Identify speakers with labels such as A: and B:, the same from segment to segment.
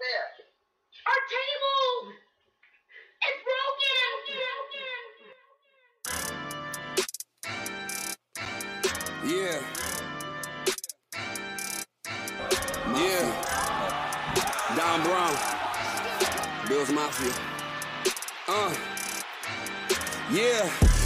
A: there?
B: Our table is broken.
C: Yeah. Yeah. Don Brown. Bills Mafia. Uh. Yeah.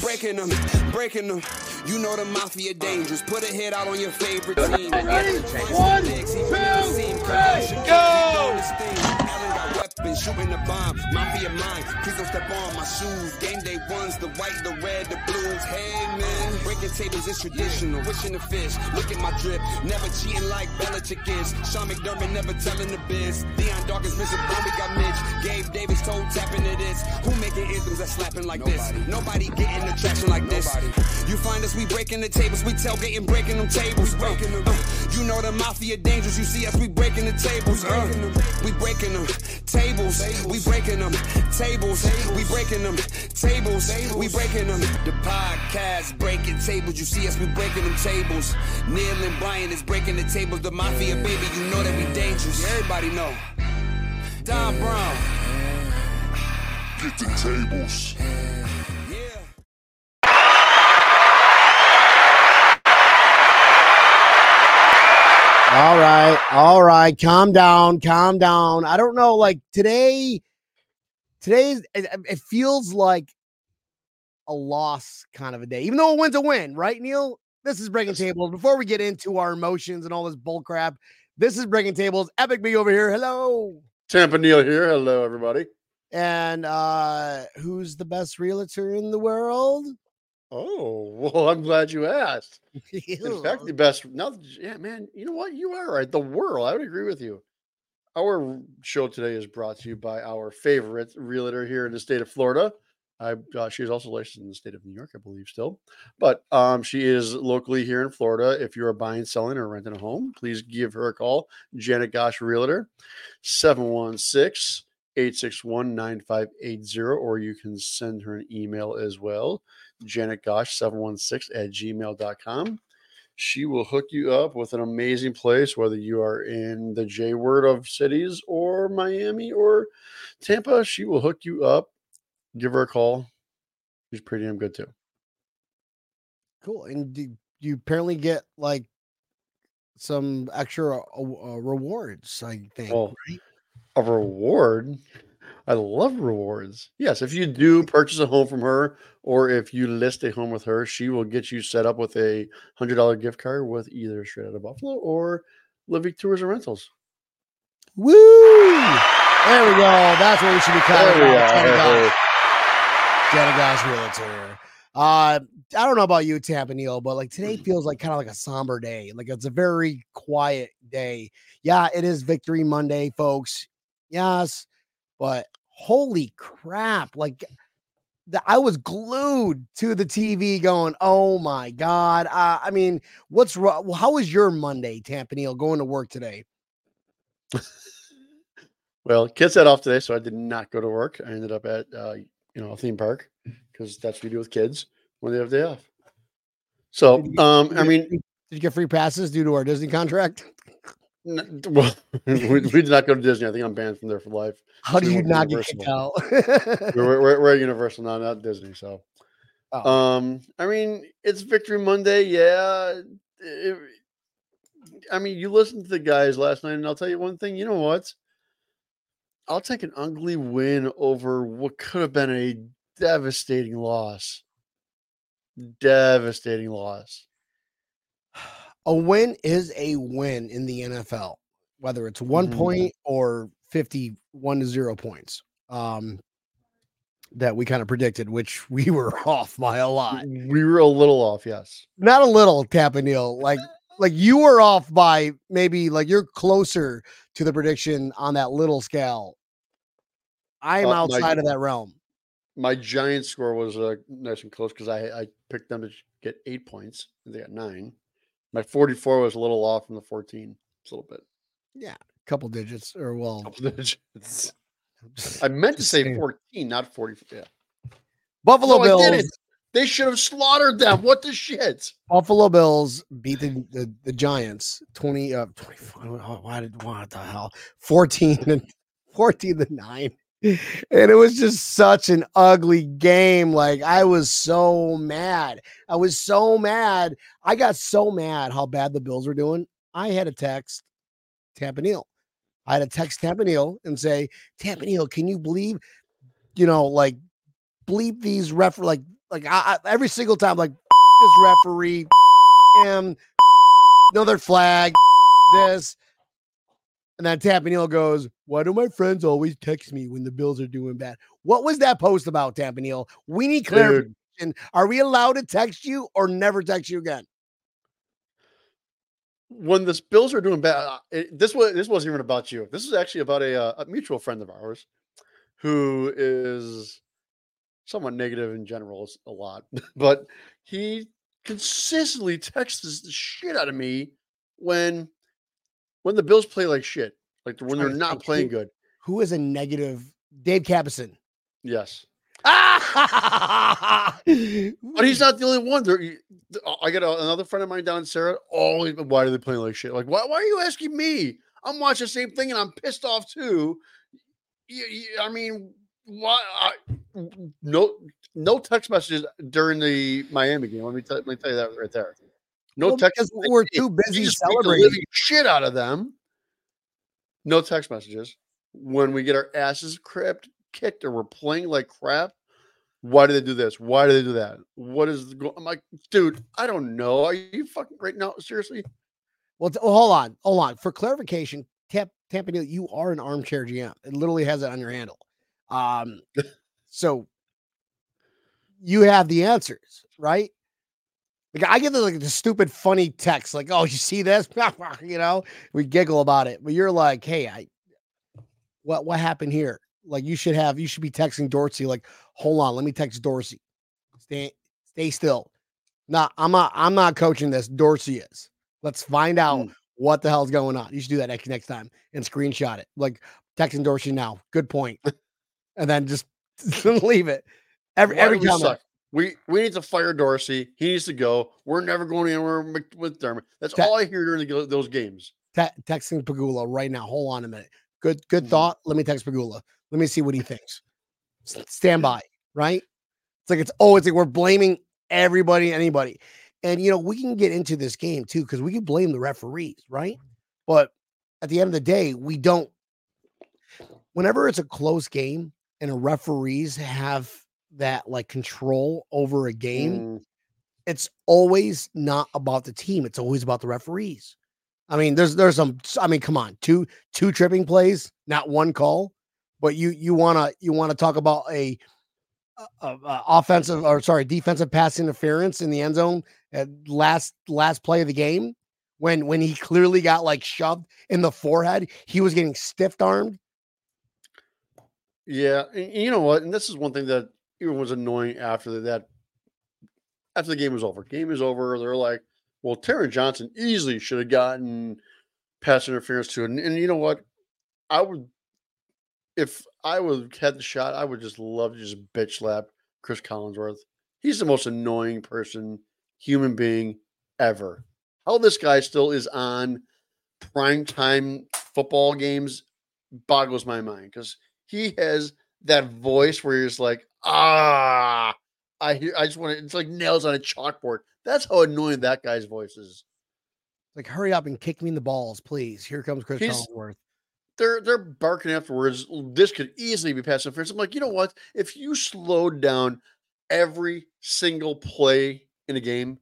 C: breaking them. Breaking them. You know the mafia dangerous. Put a hit out on your favorite team.
D: One, two,
C: go! Weapons, shooting the bomb, mafia mine. Please don't step on my shoes. Game day ones, the white, the red, the blues. Hey man, breaking tables is traditional. Wishing the fish, look at my drip. Never cheating like Belichick is. Sean McDermott never telling the biz. Dion Dawkins, Vincent Bobby got Mitch. Gabe Davis told tapping to this. Who making anthems that slapping like this? Nobody getting the traction like this. You find us, we breaking the tables. We tailgating, breaking them tables. breaking them. you know the mafia dangerous. You see us, we breaking the tables. Uh, we breaking them tables. We breaking them tables. We breaking them tables. We breaking them. The podcast breaking tables. You see us, we breaking them tables. Neil and Brian is breaking the tables. The mafia, baby, you know that we dangerous. Everybody know. Don Brown.
D: Get the tables.
E: All right, calm down, calm down. I don't know, like today, today it, it feels like a loss kind of a day, even though a win's a win, right, Neil? This is breaking tables. Before we get into our emotions and all this bull crap, this is breaking tables. Epic me over here. Hello.
F: Tampa Neil here. Hello, everybody.
E: And uh who's the best realtor in the world?
F: Oh, well, I'm glad you asked. In fact, the best. Now, yeah, man, you know what? You are right. The world. I would agree with you. Our show today is brought to you by our favorite realtor here in the state of Florida. I, uh, she is also licensed in the state of New York, I believe, still. But um, she is locally here in Florida. If you are buying, selling, or renting a home, please give her a call. Janet Gosh Realtor, 716 861 9580, or you can send her an email as well. Janet Gosh 716 at gmail.com. She will hook you up with an amazing place, whether you are in the J word of cities or Miami or Tampa. She will hook you up. Give her a call. She's pretty damn good too.
E: Cool. And do you apparently get like some extra uh, uh, rewards, I think.
F: Well,
E: right?
F: a reward. I love rewards. Yes, if you do purchase a home from her or if you list a home with her, she will get you set up with a hundred dollar gift card with either straight out of Buffalo or Living Tours and Rentals.
E: Woo! There we go. That's what we should be calling
F: There we
E: about. Jenna. Jenna Realtor. Uh, I don't know about you, Tampa Neil, but like today feels like kind of like a somber day. Like it's a very quiet day. Yeah, it is Victory Monday, folks. Yes, but holy crap! Like the, I was glued to the TV, going, "Oh my god!" Uh, I mean, what's wrong? How was your Monday, Tampa Neil, going to work today?
F: Well, kids had off today, so I did not go to work. I ended up at uh, you know a theme park because that's what you do with kids when they have day off. So, um, I mean,
E: did you get free passes due to our Disney contract?
F: Well, we, we did not go to Disney. I think I'm banned from there for life.
E: How do you not get kicked out?
F: Universal. We're, we're, we're at Universal now, not Disney. So,
E: Oh.
F: um, I mean, it's Victory Monday. Yeah. It- I mean, you listened to the guys last night, and I'll tell you one thing. You know what? I'll take an ugly win over what could have been a devastating loss. Devastating loss.
E: A win is a win in the NFL, whether it's one
F: Mhm.
E: point or 51 to zero points. Um, that we kind of predicted, which we were off by a lot.
F: We were a little off, yes.
E: Not a little, Tapanil. Like, like you were off by maybe like you're closer to the prediction on that little scale. I am
F: Uh, my-
E: outside of that realm.
F: My Giants score was uh, nice and close because I I picked them to get eight points. They got nine. My 44 was a little off from the 14. It's a little bit.
E: Yeah, a couple digits, or well,
F: Couple digits. I meant to say 14, not 40. Yeah.
E: Buffalo
F: No,
E: Bills.
F: They should have slaughtered them. What the shit?
E: Buffalo Bills beat the, the, the Giants 20 uh 25 oh, why did what the hell 14 and 14 to 9 and it was just such an ugly game like I was so mad. I was so mad. I got so mad how bad the Bills were doing. I had to text Tampa Neal I had to text Tampa Neal and say Tampa Neal can you believe you know like bleep these ref like like I, I, every single time like this referee and another flag this and then Tampanil goes why do my friends always text me when the bills are doing bad? What was that post about Tampanil we need clarification.
F: Dude,
E: are we allowed to text you or never text you again?
F: When the Bills are doing bad, uh, it, this was this wasn't even about you. This is actually about a, uh, a mutual friend of ours who is somewhat negative in general a lot, but he consistently texts the shit out of me when when the Bills play like shit, like when they're not playing
E: who-
F: good.
E: who is a negative Dave Capison
F: Yes,
E: but
F: but he's not the only one. There, uh, I got a, another friend of mine down in Sarah. Always, why are they playing like shit? Like, why, why are you asking me? I'm watching the same thing and I'm pissed off too. You, you- I mean, why? I, no, no text messages during the Miami game. Let me tell, let me tell you that right there. No
E: Well,
F: text.
E: because we're too busy
F: beat the
E: celebrating
F: shit out of them. No text messages. When we get our asses crapped, kicked, or we're playing like crap, why do they do this? Why do they do that? What is the go? I'm like, dude, I don't know. Are you fucking right now? Seriously?
E: Well, t- well, hold on, hold on. For clarification, Tamp, Tampa Neal, you are an armchair GM. It literally has it on your handle. Um, so you have the answers, right? Like I get the like the stupid funny text, like, "Oh, you see this?" you know, we giggle about it, but you're like, "Hey, I, what what happened here?" Like you should have, you should be texting Dorsey, like, "Hold on, let me text Dorsey. Stay stay still." Nah, I'm not. I'm not coaching this. Dorsey is. Let's find out
F: Mm.
E: what the hell's going on. You should do that next next time and screenshot it. Like texting Dorsey now. Good point. and then just leave it. Every
F: Why
E: every time.
F: We we need to fire Dorsey. He needs to go. We're never going anywhere with- Dermott. That's
E: Te-
F: all I hear during the, those games.
E: Te- texting Pegula right now. Hold on a minute. Good good
F: Mhm.
E: thought. Let me text Pegula. Let me see what he thinks. Stand by. Right. It's like it's oh, it's like we're blaming everybody, anybody. And you know, we can get into this game too, because we can blame the referees, right? But at the end of the day, we don't. Whenever it's a close game and a referees have that like control over a game,
F: Mm,
E: it's always not about the team. It's always about the referees. I mean, there's there's some. I mean, come on, two two tripping plays, not one call. But you you wanna you wanna talk about a, a, a offensive or sorry defensive pass interference in the end zone at last last play of the game when when he clearly got like shoved in the forehead. He was getting stiff armed.
F: Yeah, you know what? And this is one thing that even was annoying after that. After the game was over, game is over. They're like, "Well, Taron Johnson easily should have gotten pass interference to. And, and you know what? I would, if I would have had the shot, I would just love to just bitch slap Chris Collinsworth. He's the most annoying person, human being ever. How this guy still is on prime time football games boggles my mind because he has that voice where he's like, ah, I hear, I just want to, it's like nails on a chalkboard. That's how annoying that guy's voice is.
E: Like, hurry up and kick me in the balls, please. Here comes Chris
F: He's-
E: Collinsworth.
F: They're they're barking afterwards. This could easily be pass interference. I'm like, you know what? If you slowed down every single play in a game,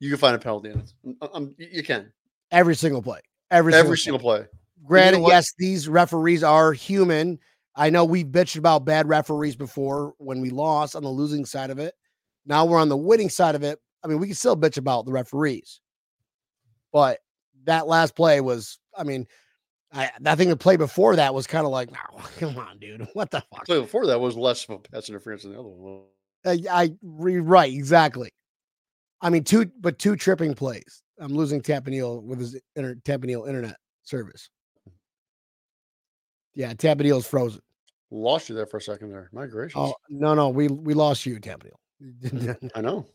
F: you can find a penalty in it. Um, you can
E: Every single play. Every,
F: every
E: single
F: single
E: play.
F: play.
E: Granted,
F: what?
E: yes, these referees are human. I know we've bitched about bad referees before when we lost on the losing side of it. Now we're on the winning side of it. I mean, we can still bitch about the referees, but that last play was, I mean, I, I think the play before that was kind of like, oh, come on, dude, what the fuck?
F: Play before that was less of a pass interference than the other one.
E: I, uh, I re, right, exactly. I mean, two, but two tripping plays. I'm losing Tappanil with his inter, Tappanil internet service. Yeah, Tappanil's frozen.
F: Lost you there for a second there. My gracious.
E: Oh no, no, we we lost you, Tappanil.
F: I know.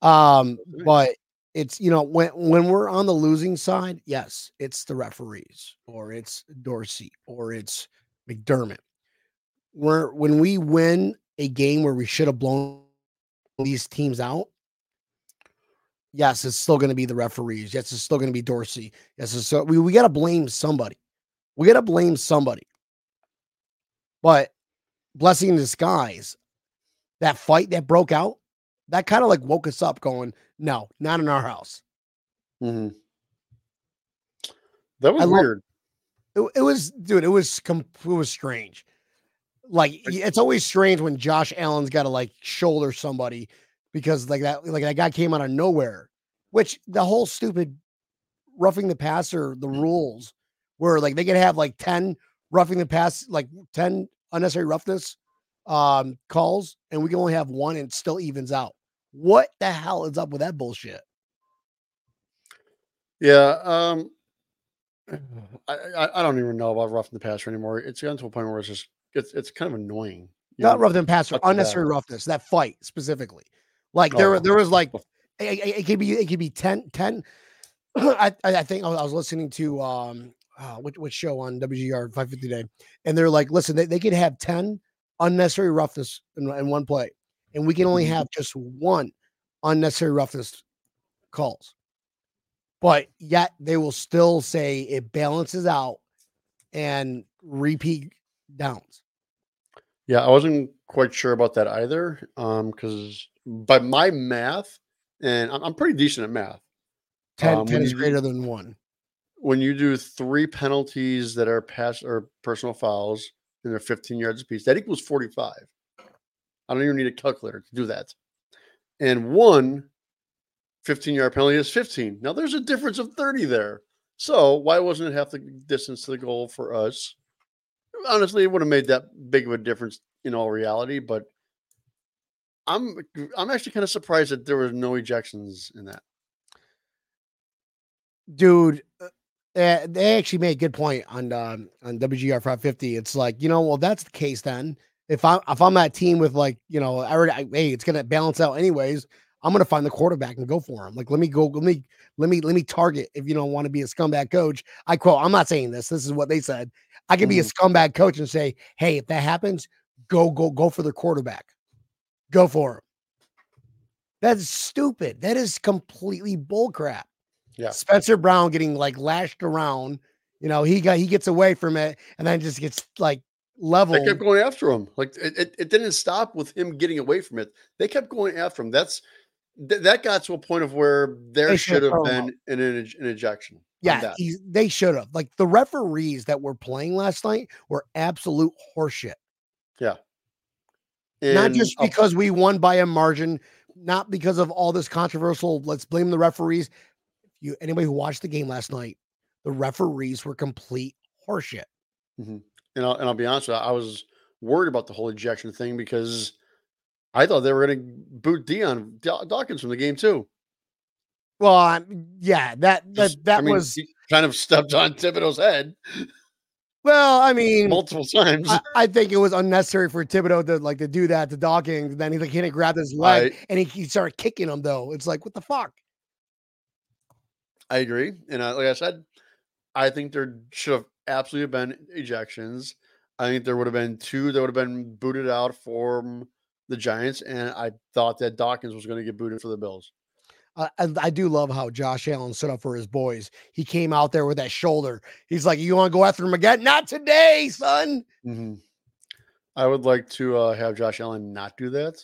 E: um, but it's you know when when we're on the losing side, yes, it's the referees or it's Dorsey or it's McDermott. Where when we win a game where we should have blown these teams out, yes, it's still going to be the referees. Yes, it's still going to be Dorsey. Yes, it's so we, we got to blame somebody. We got to blame somebody. But blessing in disguise, that fight that broke out, that kind of like woke us up going, no, not in our house.
F: Mhm. That was
E: I
F: weird.
E: It, it was, dude, it was, it was strange. Like it's always strange when Josh Allen's got to like shoulder somebody because like that, like that guy came out of nowhere, which the whole stupid roughing the passer, the rules where like they could have like 10 roughing the pass, like 10 unnecessary roughness um calls, and we can only have one and still evens out. What the hell is up with that bullshit?
F: Yeah. Um, I, I I don't even know about roughing the passer anymore. It's gotten to a point where it's just it's it's kind of annoying.
E: Not
F: know?
E: rough than passer,
F: to that.
E: unnecessary roughness. That fight specifically, like there,
F: Oh.
E: there was like it, it- could be it could be 10 10 I, I think I was, I was listening to um uh, which, which show on WGR 550 day and they're like listen they, they could have 10 unnecessary roughness in, in one play and we can only
F: Mhm.
E: have just one unnecessary roughness calls but yet they will still say it balances out and repeat downs
F: Yeah, I wasn't quite sure about that either. Um, because by my math, and I'm, I'm pretty decent at math.
E: 10,
F: Um,
E: 10
F: when
E: is greater than one
F: When you do three penalties that are pass or personal fouls and they're 15 yards apiece, that equals 45. I don't even need a calculator to do that. And one 15 yard penalty is 15. Now there's a difference of 30 there. So why wasn't it half the distance to the goal for us? Honestly, it would have made that big of a difference in all reality, but I'm I'm actually kind of surprised that there was no ejections in that.
E: dude uh, uh, eh, they actually made a good point on um, on WGR 550 it's like you know well that's the case then. If I'm if I'm that team with like you know I already I, hey it's gonna balance out anyways I'm gonna find the quarterback and go for him. Like let me go let me let me let me target if you don't want to be a scumbag coach. I quote I'm not saying this. This is what they said. I can be a scumbag coach and say hey if that happens go go go for the quarterback. Go for him. That's stupid. That is completely bullcrap
F: Yeah.
E: Spencer Brown getting like lashed around. You know, he got he gets away from it and then just gets like leveled.
F: They kept going after him. Like it, it, it didn't stop with him getting away from it. They kept going after him. That's th- that got to a point of where there
E: They
F: should have been an, an, an ejection.
E: yeah, he's, they should have. Like the referees that were playing last night were absolute horseshit. Yeah.
F: Not
E: just because we won by a margin, not because of all this controversial. Let's blame the referees. You anybody who watched the game last night, the referees were complete horseshit. Mm-hmm.
F: and I'll, and I'll be honest, with you, I was worried about the whole ejection thing because I thought they were going to boot Dion Dawkins from the game too.
E: Well, I'm, yeah, that that
F: Just-
E: that
F: I mean,
E: was
F: kind of stepped on Thibodeaux's head
E: well. I mean,
F: multiple times.
E: I, I think it was unnecessary for Thibodeaux to like to do that to Dawkins. Then he like he grabbed his leg and he, he started kicking him though. It's like what the fuck?
F: I agree. And I, like I said, I think there should have absolutely been ejections. I think there would have been two that would have been booted out from the Giants. And I thought that Dawkins was going to get booted for the Bills.
E: I, I I do love how Josh Allen stood up for his boys. He came out there with that shoulder. He's like, "You want to go after him again? Not today, son."
F: Mhm. I would like to uh, have Josh Allen not do that.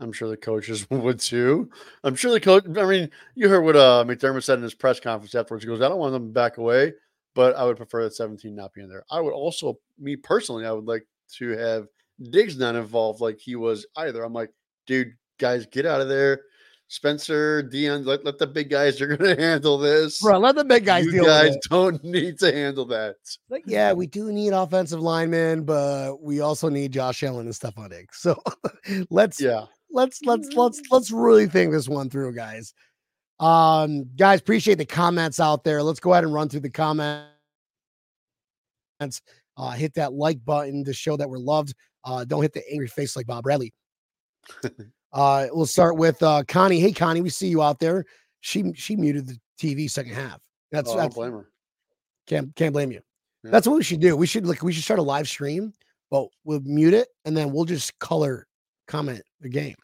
F: I'm sure the coaches would too. I'm sure the coach. I mean, you heard what uh, McDermott said in his press conference afterwards. He goes, "I don't want them to back away, but I would prefer that 17 not be in there." I would also, me personally, I would like to have Diggs not involved like he was either. I'm like, dude, guys, get out of there. Spencer, Dion, let, let the big guys. They're going to handle this.
E: Bro, let the big guys
F: you
E: deal
F: guys
E: with it.
F: don't need to handle that.
E: Like, yeah, we do need offensive linemen, but we also need Josh Allen and Stefon Diggs. So let's
F: Yeah.
E: Let's let's let's let's really think this one through, guys. Um, guys, appreciate the comments out there. Let's go ahead and run through the comments. Uh, hit that like button to show that we're loved. Uh, don't hit the angry face like Bob Bradley. uh, we'll start with uh, Connie. Hey, Connie, we see you out there. She she muted the TV second half. That's
F: Oh, I don't
E: that's
F: blame her.
E: can't can't blame you.
F: Yeah.
E: That's what we should do. We should like we should start a live stream, but we'll mute it and then we'll just color comment the game.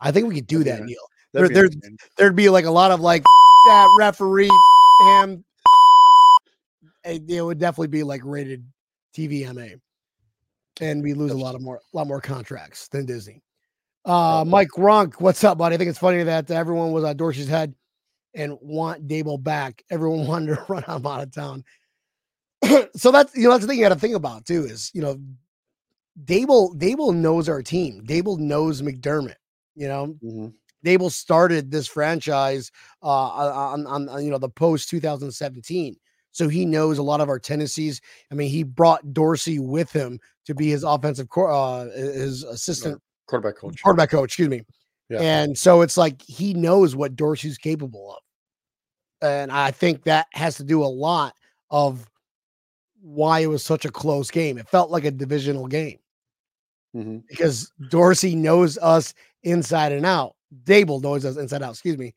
E: I think we could do
F: That'd
E: that, Neil.
F: That'd be
E: there-
F: entertaining.
E: There'd be like a lot of like that referee and it, it would definitely be like rated TVMA. And we lose a lot of more a lot more contracts than Disney. Uh Mike Ronk, what's up, buddy? I think it's funny that everyone was on Dorsey's head and want Daboll back. Everyone wanted to run him out of town. so that's you know that's the thing you got to think about too is you know Daboll Daboll knows our team. Daboll knows McDermott. You know
F: Mhm.
E: Daboll started this franchise uh, on, on, on you know the post 2017, so he knows a lot of our tendencies. I mean, he brought Dorsey with him to be his offensive uh, his assistant
F: Quarterback coach.
E: quarterback coach. Excuse me.
F: Yeah.
E: And so it's like he knows what Dorsey's capable of, and I think that has to do a lot of why it was such a close game. It felt like a divisional game
F: Mhm.
E: because Dorsey knows us inside and out. Daboll knows us inside out. Excuse me.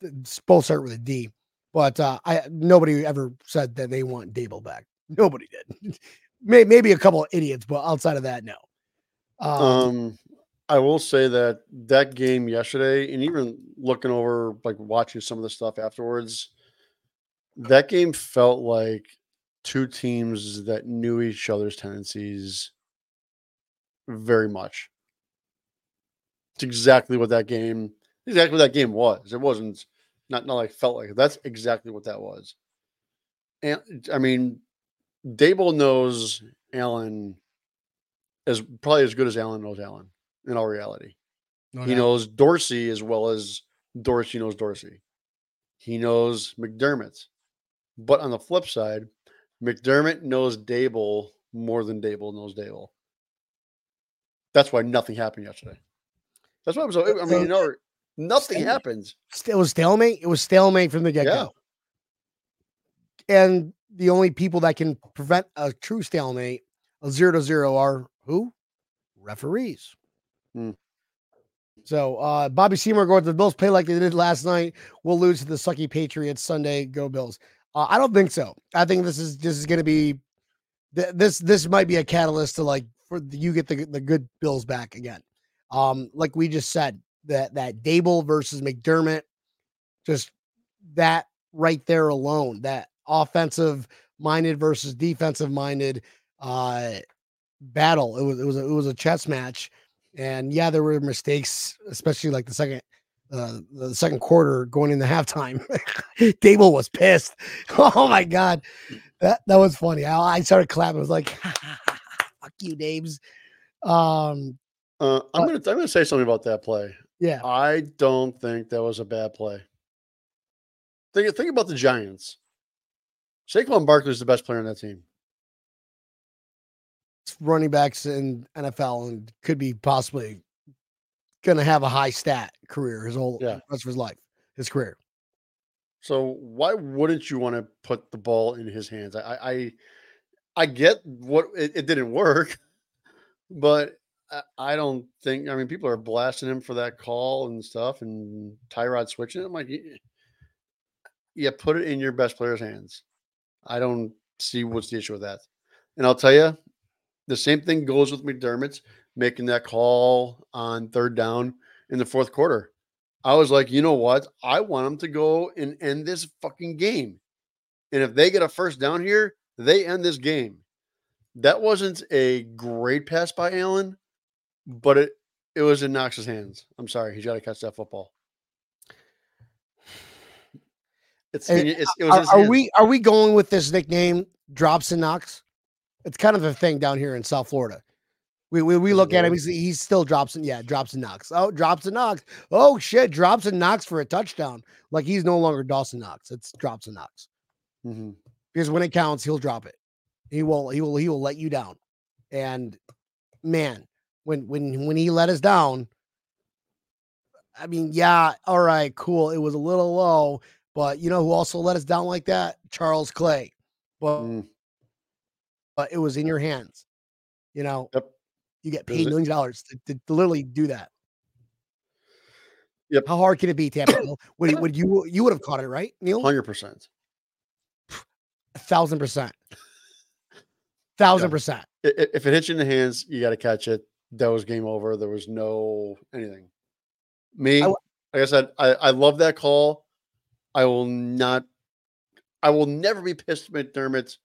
E: It's Both start with a D, but uh, I nobody ever said that they want Daboll back. Nobody did. Maybe a couple of idiots, but outside of that, no. Um,
F: Um, I will say that that game yesterday, and even looking over, like watching some of the stuff afterwards, that game felt like two teams that knew each other's tendencies very much. It's exactly what that game, exactly what that game was. It wasn't not not like felt like it. that's exactly what that was. And I mean, Daboll knows Allen as probably as good as Allen knows Allen in all reality.
E: no
F: He knows Dorsey as well as Dorsey knows Dorsey. He knows McDermott. But on the flip side, McDermott knows Daboll more than Daboll knows Daboll. That's why nothing happened yesterday. That's why I was. I mean, you know, nothing
E: Same.
F: happens.
E: It was stalemate. It was stalemate from the get go. And the only people that can prevent a true stalemate, a zero to zero, are who? Referees.
F: Hmm.
E: So uh Bobby Seymour going to the Bills play like they did last night. We'll lose to the sucky Patriots Sunday. Go Bills. Uh, I don't think so. I think this is this is going to be th- this this might be a catalyst to like for the, you get the the good Bills back again. Um, like we just said that that Daboll versus McDermott, just that right there alone, that offensive minded versus defensive minded uh battle. It was it was a, it was a chess match, and yeah, there were mistakes, especially like the second uh the second quarter going into halftime. Daboll was pissed. Oh my god, that that was funny. I, I started clapping. I was like, "Fuck you, Daves." Um,
F: Uh, I'm
E: But-
F: gonna I'm gonna say something about that play.
E: yeah,
F: I don't think that was a bad play. Think think about the Giants. Saquon Barkley is the best player on that team.
E: running backs in NFL and could be possibly going to have a high stat career his whole
F: Yeah.
E: rest of his life, his career.
F: So why wouldn't you want to put the ball in his hands? I I I, get what it, it didn't work, but I, I don't think. I mean, people are blasting him for that call and stuff, and Tyrod switching. I'm like, yeah, put it in your best player's hands. I don't see what's the issue with that. And I'll tell you, the same thing goes with McDermott making that call on third down in the fourth quarter. I was like, you know what? I want them to go and end this fucking game. And if they get a first down here, they end this game. That wasn't a great pass by Allen, but it it was in Knox's hands. I'm sorry, he's got to catch that football. It's, it's it
E: Are, are we are we going with this nickname drops and knocks? It's kind of a thing down here in South Florida. We we, we look at him. He's he's still drops and yeah, drops and knocks. Oh, drops and knocks. Oh shit, drops and knocks for a touchdown. Like he's no longer Dawson Knox. It's drops and knocks.
F: Mhm.
E: Because when it counts, he'll drop it. He will he will he will let you down. And man, when when when he let us down, I mean, yeah, all right, cool. It was a little low, but you know who also let us down like that? Charles Clay. But
F: Mm.
E: but it was in your hands. You know,
F: Yep.
E: you get paid millions of dollars to, to, to literally do that.
F: Yep.
E: How hard can it be, Tampa? Would, would you you would have caught it, right, Neil?
F: Hundred percent.
E: A thousand percent. Thousand
F: Yeah.
E: percent.
F: I- i- If it hits you in the hands, you got to catch it. That was game over. There was no anything. Me,
E: w-
F: like I said, I, I love that call. I will not. I will never be pissed at McDermott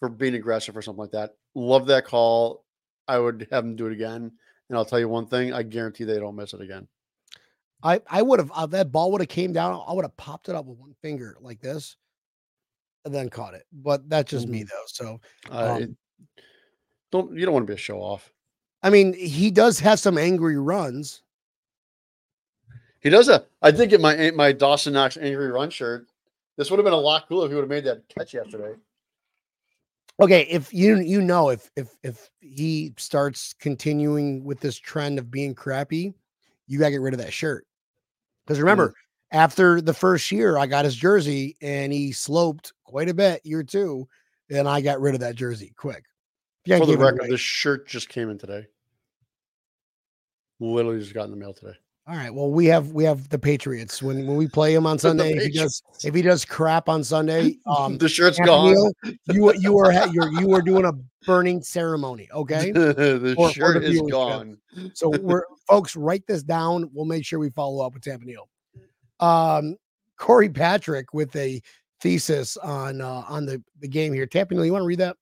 F: for being aggressive or something like that. Love that call. I would have him do it again. And I'll tell you one thing: I guarantee they don't miss it again.
E: I I would have uh, that ball would have came down. I would have popped it up with one finger like this, and then caught it. But that's just me
F: Mhm.
E: though. So
F: Uh,
E: Um,
F: it- don't you don't want to be a show off.
E: I mean, he does have some angry runs.
F: He does a. I did get my my Dawson Knox angry run shirt. This would have been a lot cooler if he would have made that catch yesterday.
E: Okay, if you you know if if if he starts continuing with this trend of being crappy, you gotta get rid of that shirt. Because remember, after the first year, I got his jersey and he sloped quite a bit year two, and I got rid of that jersey quick.
F: For the record, this shirt just came in today. Literally just got in the mail today.
E: All right. Well, we have we have the Patriots when when we play him on Sunday. If he does if he does crap on Sunday, um,
F: the shirt's
E: Anthony
F: gone.
E: You you are you're you are doing a burning ceremony. Okay.
F: the
E: for
F: shirt
E: the
F: is gone.
E: So we're folks, write this down. We'll make sure we follow up with Tampa Neal. Um, Corey Patrick with a thesis on uh, on the the game here. Tampa you want to read that?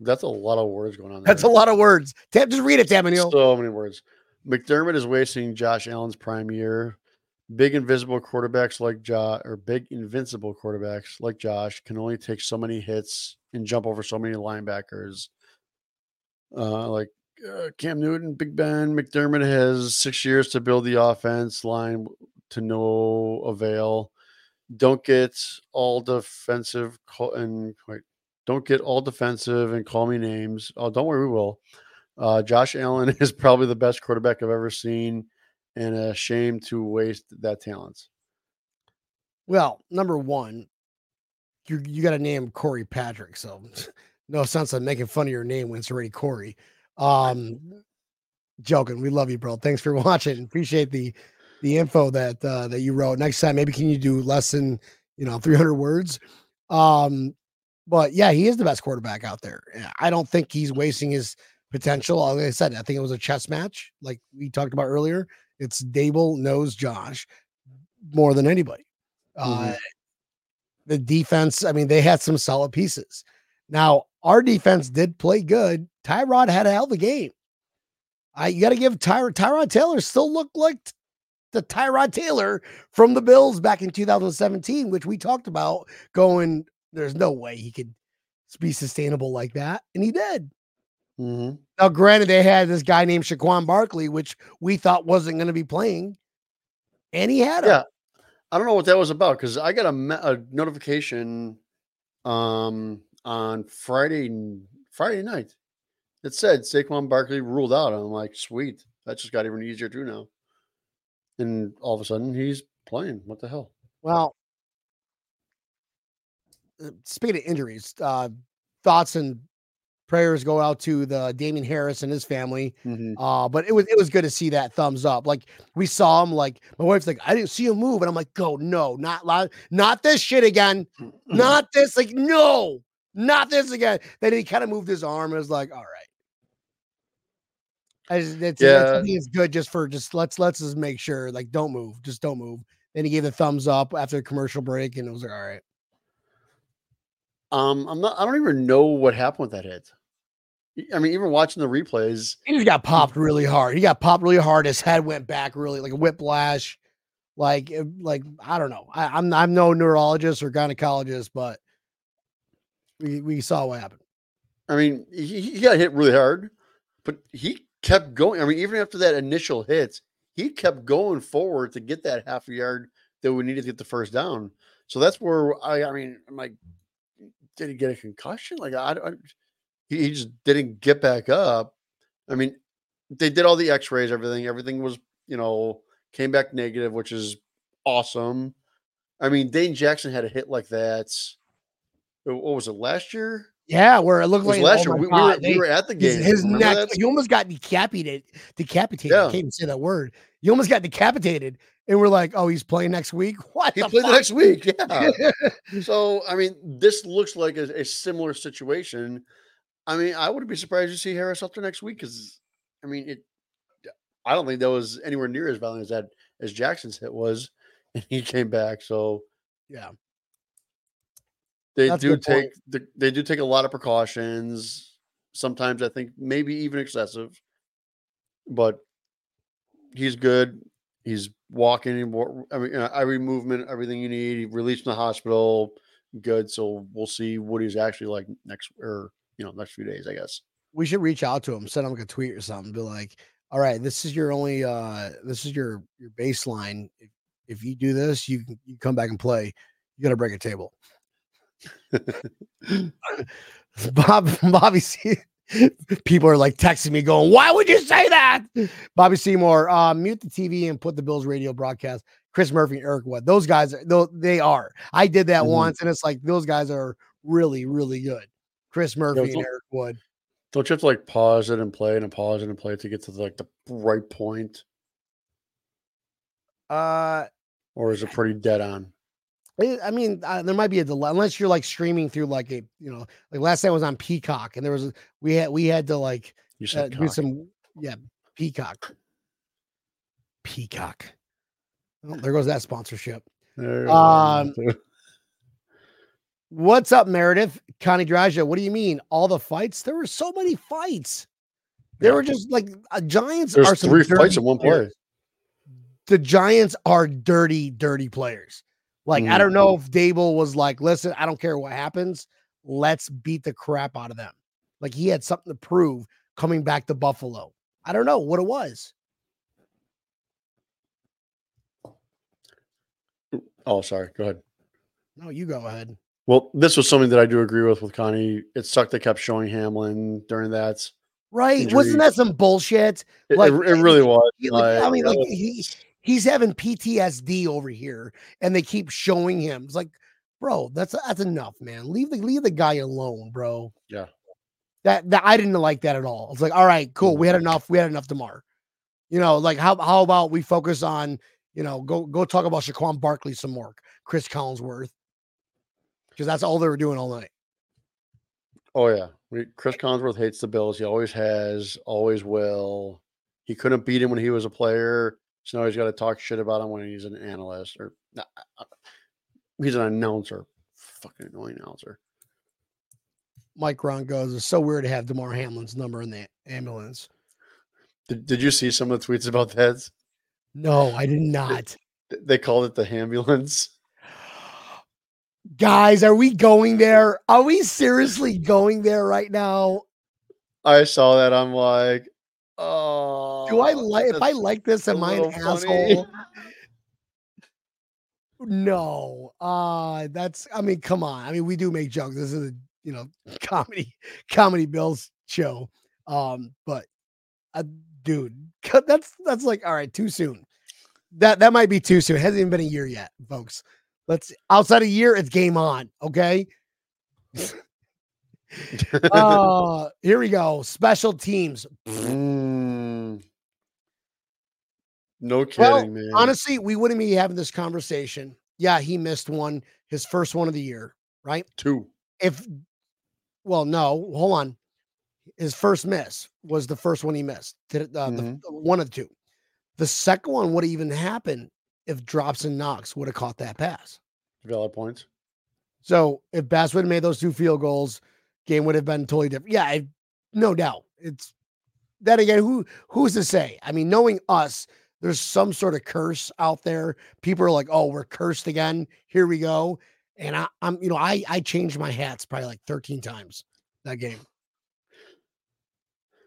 F: That's a lot of words going on.
E: That's a lot of words. Tam, just read it, Tampa
F: So many words. McDermott is wasting Josh Allen's prime year. Big invisible quarterbacks like Josh, or big invincible quarterbacks like Josh, can only take so many hits and jump over so many linebackers. Uh, like uh, Cam Newton, Big Ben, McDermott has six years to build the offense line to no avail. Don't get all defensive call and wait, don't get all defensive and call me names. Oh, don't worry, we will. Uh, Josh Allen is probably the best quarterback I've ever seen, and a shame to waste that talent.
E: Well, number one, you you got to name Corey Patrick. So no sense of making fun of your name when it's already Corey. Um, joking. We love you, bro. Thanks for watching. Appreciate the the info that uh, that you wrote. Next time, maybe can you do less than you know 300 words? Um, but yeah, he is the best quarterback out there. I don't think he's wasting his potential. Like I said, I think it was a chess match, like we talked about earlier. It's Daboll knows Josh more than anybody. Uh, the defense, I mean, they had some solid pieces. Now, our defense did play good. Tyrod had a hell of a game. I you got to give Ty, Tyrod Taylor still looked like the Tyrod Taylor from the Bills back in 2017, which we talked about going, there's no way he could be sustainable like that. And he did.
F: Mm-hmm.
E: Now, granted, they had this guy named Shaquan Barkley, which we thought wasn't going to be playing. And he had him.
F: Yeah, I don't know what that was about because I got a, me- a notification um, on Friday Friday night. It said Saquon Barkley ruled out. I'm like, sweet, that just got even easier too now. And all of a sudden, he's playing. What the hell?
E: Well, uh, speaking of injuries, uh, thoughts and prayers go out to the Damien Harris and his family.
F: Mhm.
E: Uh, but it was it was good to see that thumbs up. Like we saw him. Like my wife's like, I didn't see him move, and I'm like, go no, not loud, not this shit again, not this. Like no, not this again. Then he kind of moved his arm. and was like, all right. I just, it's, yeah. It's good just for just let's let's just make sure like don't move, just don't move. Then he gave the thumbs up after the commercial break, and it was like, all right.
F: Um, I'm not. I don't even know what happened with that hit. I mean, even watching the replays,
E: He just got popped really hard. He got popped really hard. His head went back really like a whiplash. Like, like I don't know. I, I'm I'm no neurologist or gynecologist, but we we saw what happened.
F: I mean, he, he got hit really hard, but he kept going. I mean, even after that initial hit, he kept going forward to get that half a yard that we needed to get the first down. So that's where I, I mean, I'm like, did he get a concussion? Like, I, I he, he just didn't get back up. I mean, they did all the X-rays, everything, everything was, you know, came back negative, which is awesome. I mean, Dane Jackson had a hit like that. What was it last year?
E: Yeah, where it looked
F: It
E: like
F: last
E: oh
F: year. We, were,
E: they-
F: we were at the game.
E: his neck.
F: that?
E: He almost got decapitated. Decapitated. I can't even say that word. You almost got decapitated, and we're like, "Oh, he's playing next week." What?
F: He played next week. Yeah. so I mean, this looks like a, a similar situation. I mean, I wouldn't be surprised to see Harris up there next week because I mean, it. I don't think that was anywhere near as violent as that as Jackson's hit was, and he came back. So
E: yeah.
F: They
E: That's
F: do take the, they do take a lot of precautions. Sometimes I think maybe even excessive, but he's good. He's walking. I mean, uh, every movement, everything you need. He released from the hospital, good. So we'll see what he's actually like next, or you know, next few days, I guess.
E: We should reach out to him, send him like a tweet or something. Be like, "All right, this is your only. uh This is your your baseline. If, if you do this, you can you come back and play. You got to break a table." Bob, Bobby, people are like texting me, going, "Why would you say that?" Bobby Seymour, uh, mute the TV and put the Bills radio broadcast. Chris Murphy and Eric Wood, those guys, they are. I did that
F: Mhm.
E: once, and it's like those guys are really, really good. Chris Murphy and Eric Wood.
F: Don't you have to like pause it and play it and pause it and play it to get to like the right point,
E: Uh,
F: or is it pretty dead on?
E: I mean, uh, there might be a delay unless you're like streaming through like a, you know, like last time I was on Peacock, and there was a, we had we had to like
F: You
E: uh, do some yeah Peacock. Peacock. Well, there goes that sponsorship. Um. What's up, Meredith? Connie Draja, what do you mean? All the fights? There were so many fights. There were just like uh, Giants are
F: There's
E: some
F: three fights in one play.
E: The Giants are dirty, dirty players. Like, I
F: Mhm.
E: don't know if Daboll was like, listen, I don't care what happens. Let's beat the crap out of them. Like he had something to prove coming back to Buffalo. I don't know what it was.
F: Oh, sorry. Go ahead.
E: No, you go ahead.
F: Well, this was something that I do agree with with Connie. It sucked they kept showing Hamlin during that.
E: Right?
F: Injury.
E: Wasn't that some bullshit?
F: It,
E: Like,
F: it, it really was.
E: Like, I mean, like he he's having PTSD over here, and they keep showing him. It's like, bro, that's that's enough, man. Leave the leave the guy alone, bro.
F: Yeah.
E: That that I didn't like that at all. It's like, all right, cool. We had mm-hmm. enough. We had enough tomorrow. You know, like how how about we focus on, you know, go go talk about Shaquan Barkley some more, Chris Collinsworth, because that's all they were doing all night.
F: oh yeah. We, Chris Collinsworth hates the Bills. He always has, always will. He couldn't beat him when he was a player, so now he's got to talk shit about him when he's an analyst or uh, he's an announcer. Fucking annoying announcer.
E: Mike Ron goes, it's so weird to have Damar Hamlin's number in the ambulance.
F: Did, did you see some of the tweets about that?
E: No, I did not.
F: They called it the ambulance.
E: Guys, are we going there? Are we seriously going there right now?
F: I saw that. I'm like, oh.
E: Do I like if I like this? Am I an
F: funny."
E: asshole? No. Uh that's I mean, come on. I mean, we do make jokes. This is a you know comedy, comedy bills show. Um, but uh, dude, that's that's like all right, too soon. That that might be too soon. It hasn't even been a year yet, folks. Let's outside a year, it's game on. Okay. uh here we go. Special teams.
F: No kidding,
E: Well,
F: man.
E: Honestly, we wouldn't be having this conversation. Yeah, he missed one, his first one of the year, right?
F: two.
E: If, well, no, hold on. His first miss was the first one he missed. Uh, the,
F: Mhm.
E: one of the two. The second one would have even happened if Drops and Knox would have caught that pass.
F: Valid points.
E: So if Bass would have made those two field goals, game would have been totally different. Yeah, I, no doubt. It's that again, who who's to say? I mean, knowing us, there's some sort of curse out there. People are like, "Oh, we're cursed again. Here we go." And I, I'm, you know, I I changed my hats probably like 13 times that game.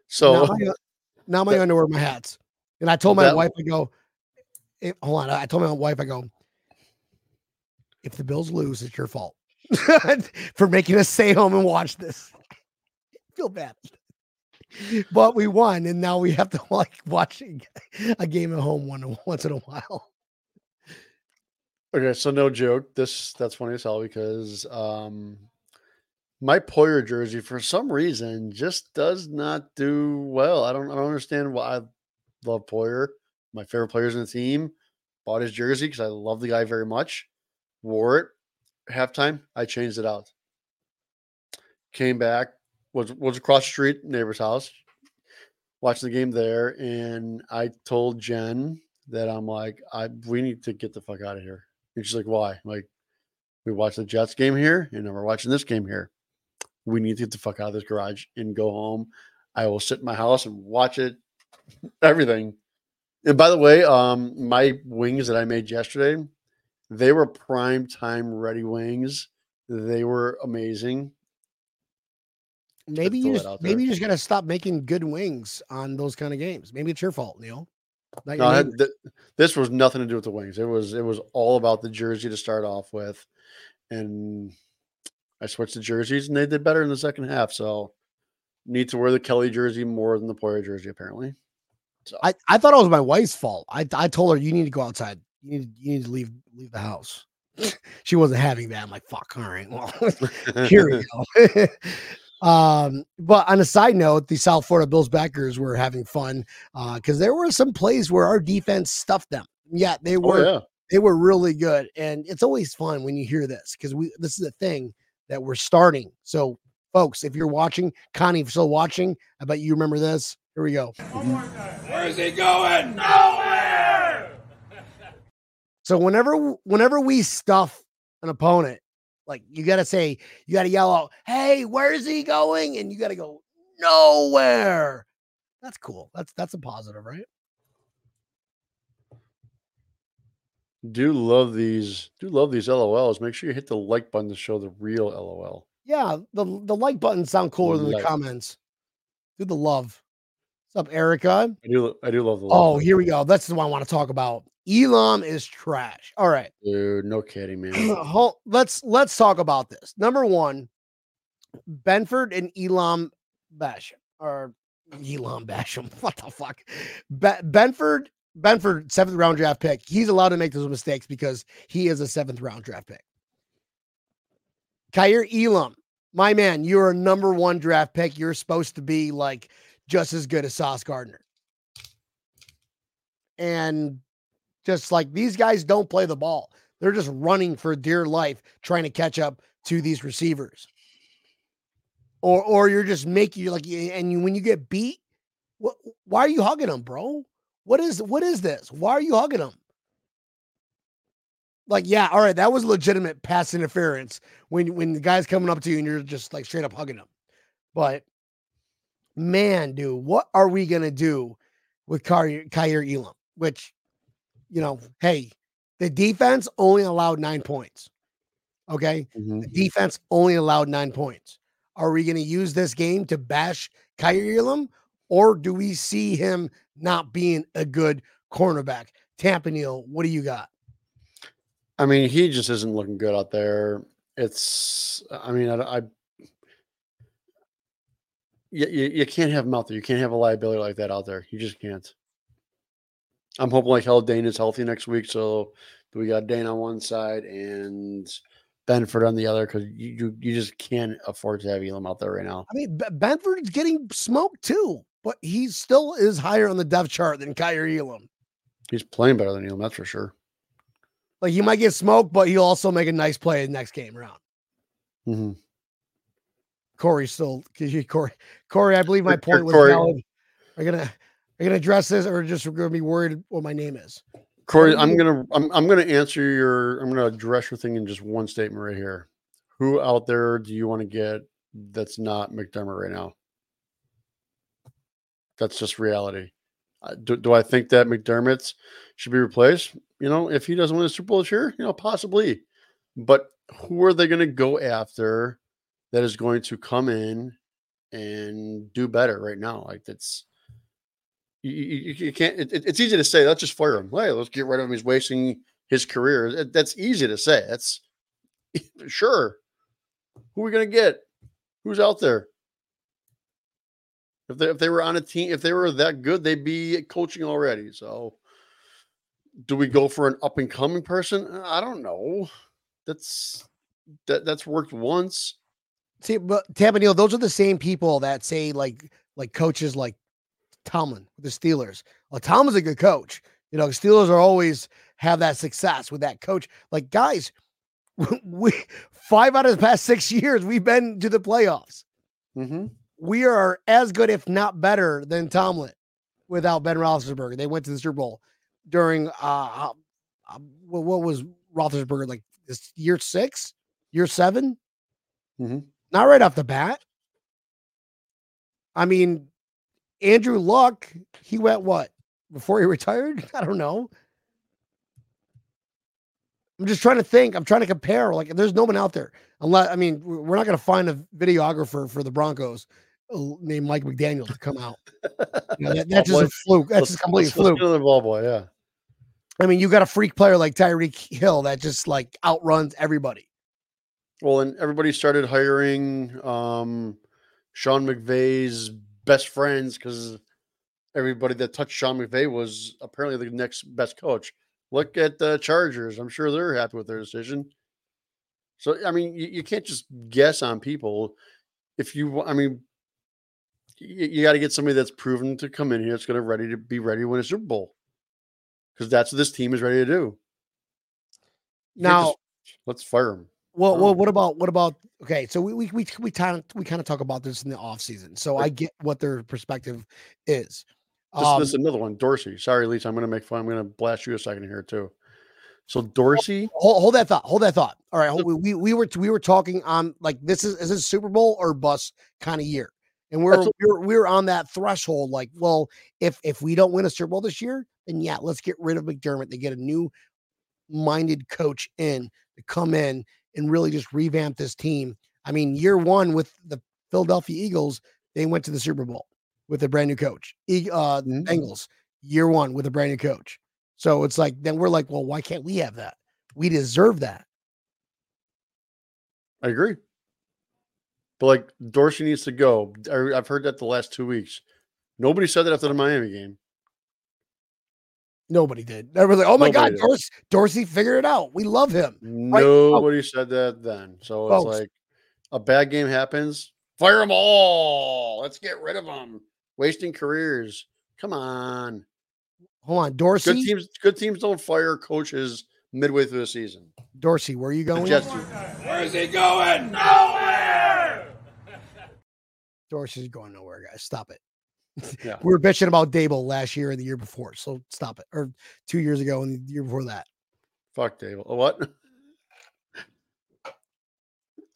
F: So
E: now my, now my underwear, my hats, and I told my
F: That-
E: wife, I go, if, hold on, I told my wife, I go, if the Bills lose, it's your fault for making us stay home and watch this. feel bad. But we won, and now we have to like watch a- game at home one once in a while.
F: Okay, so no joke. This that's funny as hell because um my Poyer jersey for some reason just does not do well. I don't I don't understand why I love Poyer. My favorite players in the team. Bought his jersey because I love the guy very much. Wore it halftime. I changed it out. Came back, was was across the street, neighbor's house, watching the game there, and I told Jen that I'm like, I we need to get the fuck out of here. And she's like, why? I'm like, we watched the Jets game here, and we're watching this game here. We need to get the fuck out of this garage and go home. I will sit in my house and watch it, everything. And by the way, um, my wings that I made yesterday, they were prime time ready wings. They were amazing.
E: Maybe you just maybe you just gotta stop making good wings on those kind of games. Maybe it's your fault, Neil.
F: No,
E: your
F: I had, th- this was nothing to do with the wings. It was it was all about the jersey to start off with, and I switched the jerseys, and they did better in the second half. So, need to wear the Kelly jersey more than the Poyer jersey, apparently. So,
E: I, I thought it was my wife's fault. I, I told her you need to go outside. You need you need to leave leave the house. she wasn't having that. I'm like, fuck, all right. Well, here we go. Um, but on a side note, the South Florida Bills backers were having fun Uh, because there were some plays where our defense stuffed them. Yeah, they
F: oh
E: were
F: yeah,
E: they were really good. And it's always fun when you hear this because we this is a thing that we're starting. So, folks, if you're watching, Connie, if you're still watching, I bet you remember this. Here we go.
B: Where's he going? Nowhere!
E: So whenever whenever we stuff an opponent, like you gotta say, you gotta yell out, "Hey, where's he going?" And you gotta go nowhere. That's cool. That's that's a positive, right?
F: do love these. Do love these LOLs. Make sure you hit the like button to show the real LOL.
E: Yeah, the the like button sound cooler than the comments. Do the love. What's up, Erica?
F: I do. I do love the.
E: Oh, here we go. That's the one I want to talk about. Elam is trash. All right.
F: dude. No kidding, man.
E: Let's let's talk about this. Number one, Benford and Elam Basham or Elam Basham. What the fuck? Be- Benford, Benford, seventh round draft pick. He's allowed to make those mistakes because he is a seventh round draft pick. Kaiir Elam, my man, you're a number one draft pick. You're supposed to be like just as good as Sauce Gardner. And just like these guys don't play the ball. They're just running for dear life trying to catch up to these receivers. Or or you're just making you like and you, when you get beat, what why are you hugging them, bro? What is what is this? Why are you hugging them? Like, yeah, all right, that was legitimate pass interference when when the guy's coming up to you and you're just like straight up hugging him. But man, dude, what are we gonna do with Kyrie, Kyrie Elam? Which, you know, hey, the defense only allowed nine points. Okay.
F: Mhm.
E: The defense only allowed nine points. Are we going to use this game to bash Kyrie Elam, or do we see him not being a good cornerback? Tampa Neal, what do you got?
F: I mean, he just isn't looking good out there. It's, I mean, I, I you, you, you can't have him out there. You can't have a liability like that out there. You just can't. I'm hoping like hell Dane is healthy next week. So we got Dane on one side and Benford on the other because you, you you just can't afford to have Elam out there right now.
E: I mean, B- Benford's getting smoked too, but he still is higher on the depth chart than Kyrie Elam.
F: He's playing better than Elam, that's for sure.
E: Like he might get smoked, but he'll also make a nice play the next game round.
F: hmm
E: Corey still Corey Corey, I believe my point was
F: Corey.
E: valid. Are you gonna are you gonna address this or just gonna be worried what my name is?
F: Corey, I'm gonna I'm I'm gonna answer your I'm gonna address your thing in just one statement right here. Who out there do you want to get that's not McDermott right now? That's just reality. Do, do I think that McDermott's should be replaced? You know, if he doesn't win the Super Bowl this year, you know, possibly. But who are they going to go after that is going to come in and do better right now. Like that's you, you, you can't. It, it's easy to say. Let's just fire him. Hey, let's get rid of him. He's wasting his career. That's easy to say. That's sure. Who are we gonna get? Who's out there? If they if they were on a team, if they were that good, they'd be coaching already. So, do we go for an up and coming person? I don't know. That's that that's worked once.
E: See, but Tampa Neal, those are the same people that say like like coaches like Tomlin with the Steelers. Well, Tomlin's a good coach. You know, Steelers are always have that success with that coach. Like guys, we five out of the past six years we've been to the playoffs.
F: Mm-hmm.
E: We are as good, if not better, than Tomlin without Ben Roethlisberger. They went to the Super Bowl during uh, uh, uh what was Roethlisberger like this year six, year 7
F: mm-hmm.
E: Not right off the bat. I mean, Andrew Luck, he went what before he retired? I don't know. I'm just trying to think. I'm trying to compare. Like, there's no one out there. Unless, I mean, we're not going to find a videographer for the Broncos uh, named Mike McDaniel to come out. You know, that, that's just a fluke. That's just completely fluke.
F: The ball boy, yeah.
E: I mean, you got a freak player like Tyreek Hill that just like outruns everybody.
F: Well, and everybody started hiring um, Sean McVay's best friends because everybody that touched Sean McVay was apparently the next best coach. Look at the Chargers. I'm sure they're happy with their decision. So, I mean, you, you can't just guess on people. If you, I mean, you, you got to get somebody that's proven to come in here. It's going to ready to be ready to win a Super Bowl because that's what this team is ready to do.
E: now, just,
F: let's fire them.
E: Well, well, what about what about okay? So we we we we kind of we kind of talk about this in the off season. So I get what their perspective is.
F: This, um, this is another one, Dorsey. Sorry, Lisa, I'm going to make fun. I'm going to blast you a second here too. So Dorsey,
E: hold, hold that thought. Hold that thought. All right, hold, we we were we were talking on like this is is this Super Bowl or bust kind of year, and we're we're we're on that threshold. Like, well, if if we don't win a Super Bowl this year, then yeah, let's get rid of McDermott. They get a new minded coach in to come in and really just revamp this team. I mean, year one with the Philadelphia Eagles, they went to the Super Bowl with a brand new coach. E- uh, mm-hmm. Bengals, year one with a brand new coach. So it's like, then we're like, well, why can't we have that? We deserve that.
F: I agree. But like Dorsey needs to go. I've heard that the last two weeks. Nobody said that after the Miami game.
E: Nobody did. They were like, "Oh my Nobody God, Dorsey, Dorsey figured it out. We love him." Oh.
F: Nobody right? said that then. So it's Folks. like a bad game happens, fire them all. Let's get rid of them. Wasting careers. Come on.
E: Hold on, Dorsey.
F: Good teams. Good teams don't fire coaches midway through the season.
E: Dorsey, where are you going?
B: Where is he going? Nowhere.
E: Dorsey's going nowhere, guys. Stop it.
F: Yeah.
E: we were bitching about Daboll last year and the year before. So stop it. Or two years ago and the year before that.
F: Fuck Daboll. What?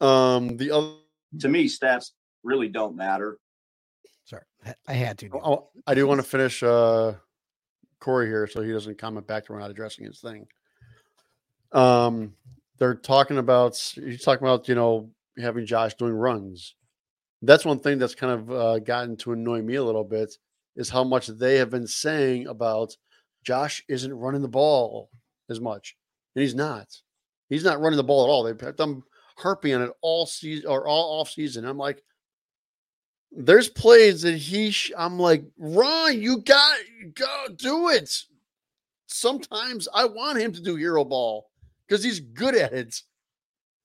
F: um, the other
A: to me, stats really don't matter.
E: Sorry, I had to.
F: Oh, I do want to finish uh Corey here so he doesn't comment back to we're not addressing his thing. Um, they're talking about he's talking about you know having Josh doing runs that's one thing that's kind of uh, gotten to annoy me a little bit is how much they have been saying about Josh isn't running the ball as much, and he's not. He's not running the ball at all. They've had them harping on it all season or all off season. I'm like, there's plays that he. Sh- I'm like, Ron, you got go do it. Sometimes I want him to do hero ball because he's good at it.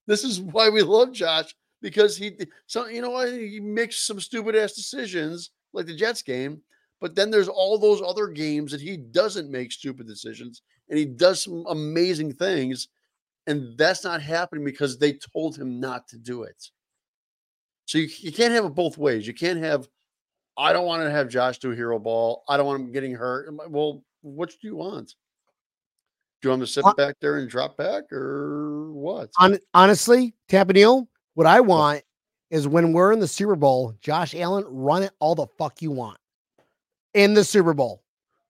F: This is why we love Josh because he so you know what he makes some stupid ass decisions like the Jets game, but then there's all those other games that he doesn't make stupid decisions and he does some amazing things, and that's not happening because they told him not to do it. So you, you can't have it both ways. You can't have I don't want to have Josh do hero ball. I don't want him getting hurt. Well, what do you want? Do you want him to sit back there and drop back or what?
E: honestly, Tapanil, what I want is when we're in the Super Bowl, Josh Allen, run it all the fuck you want in the Super Bowl.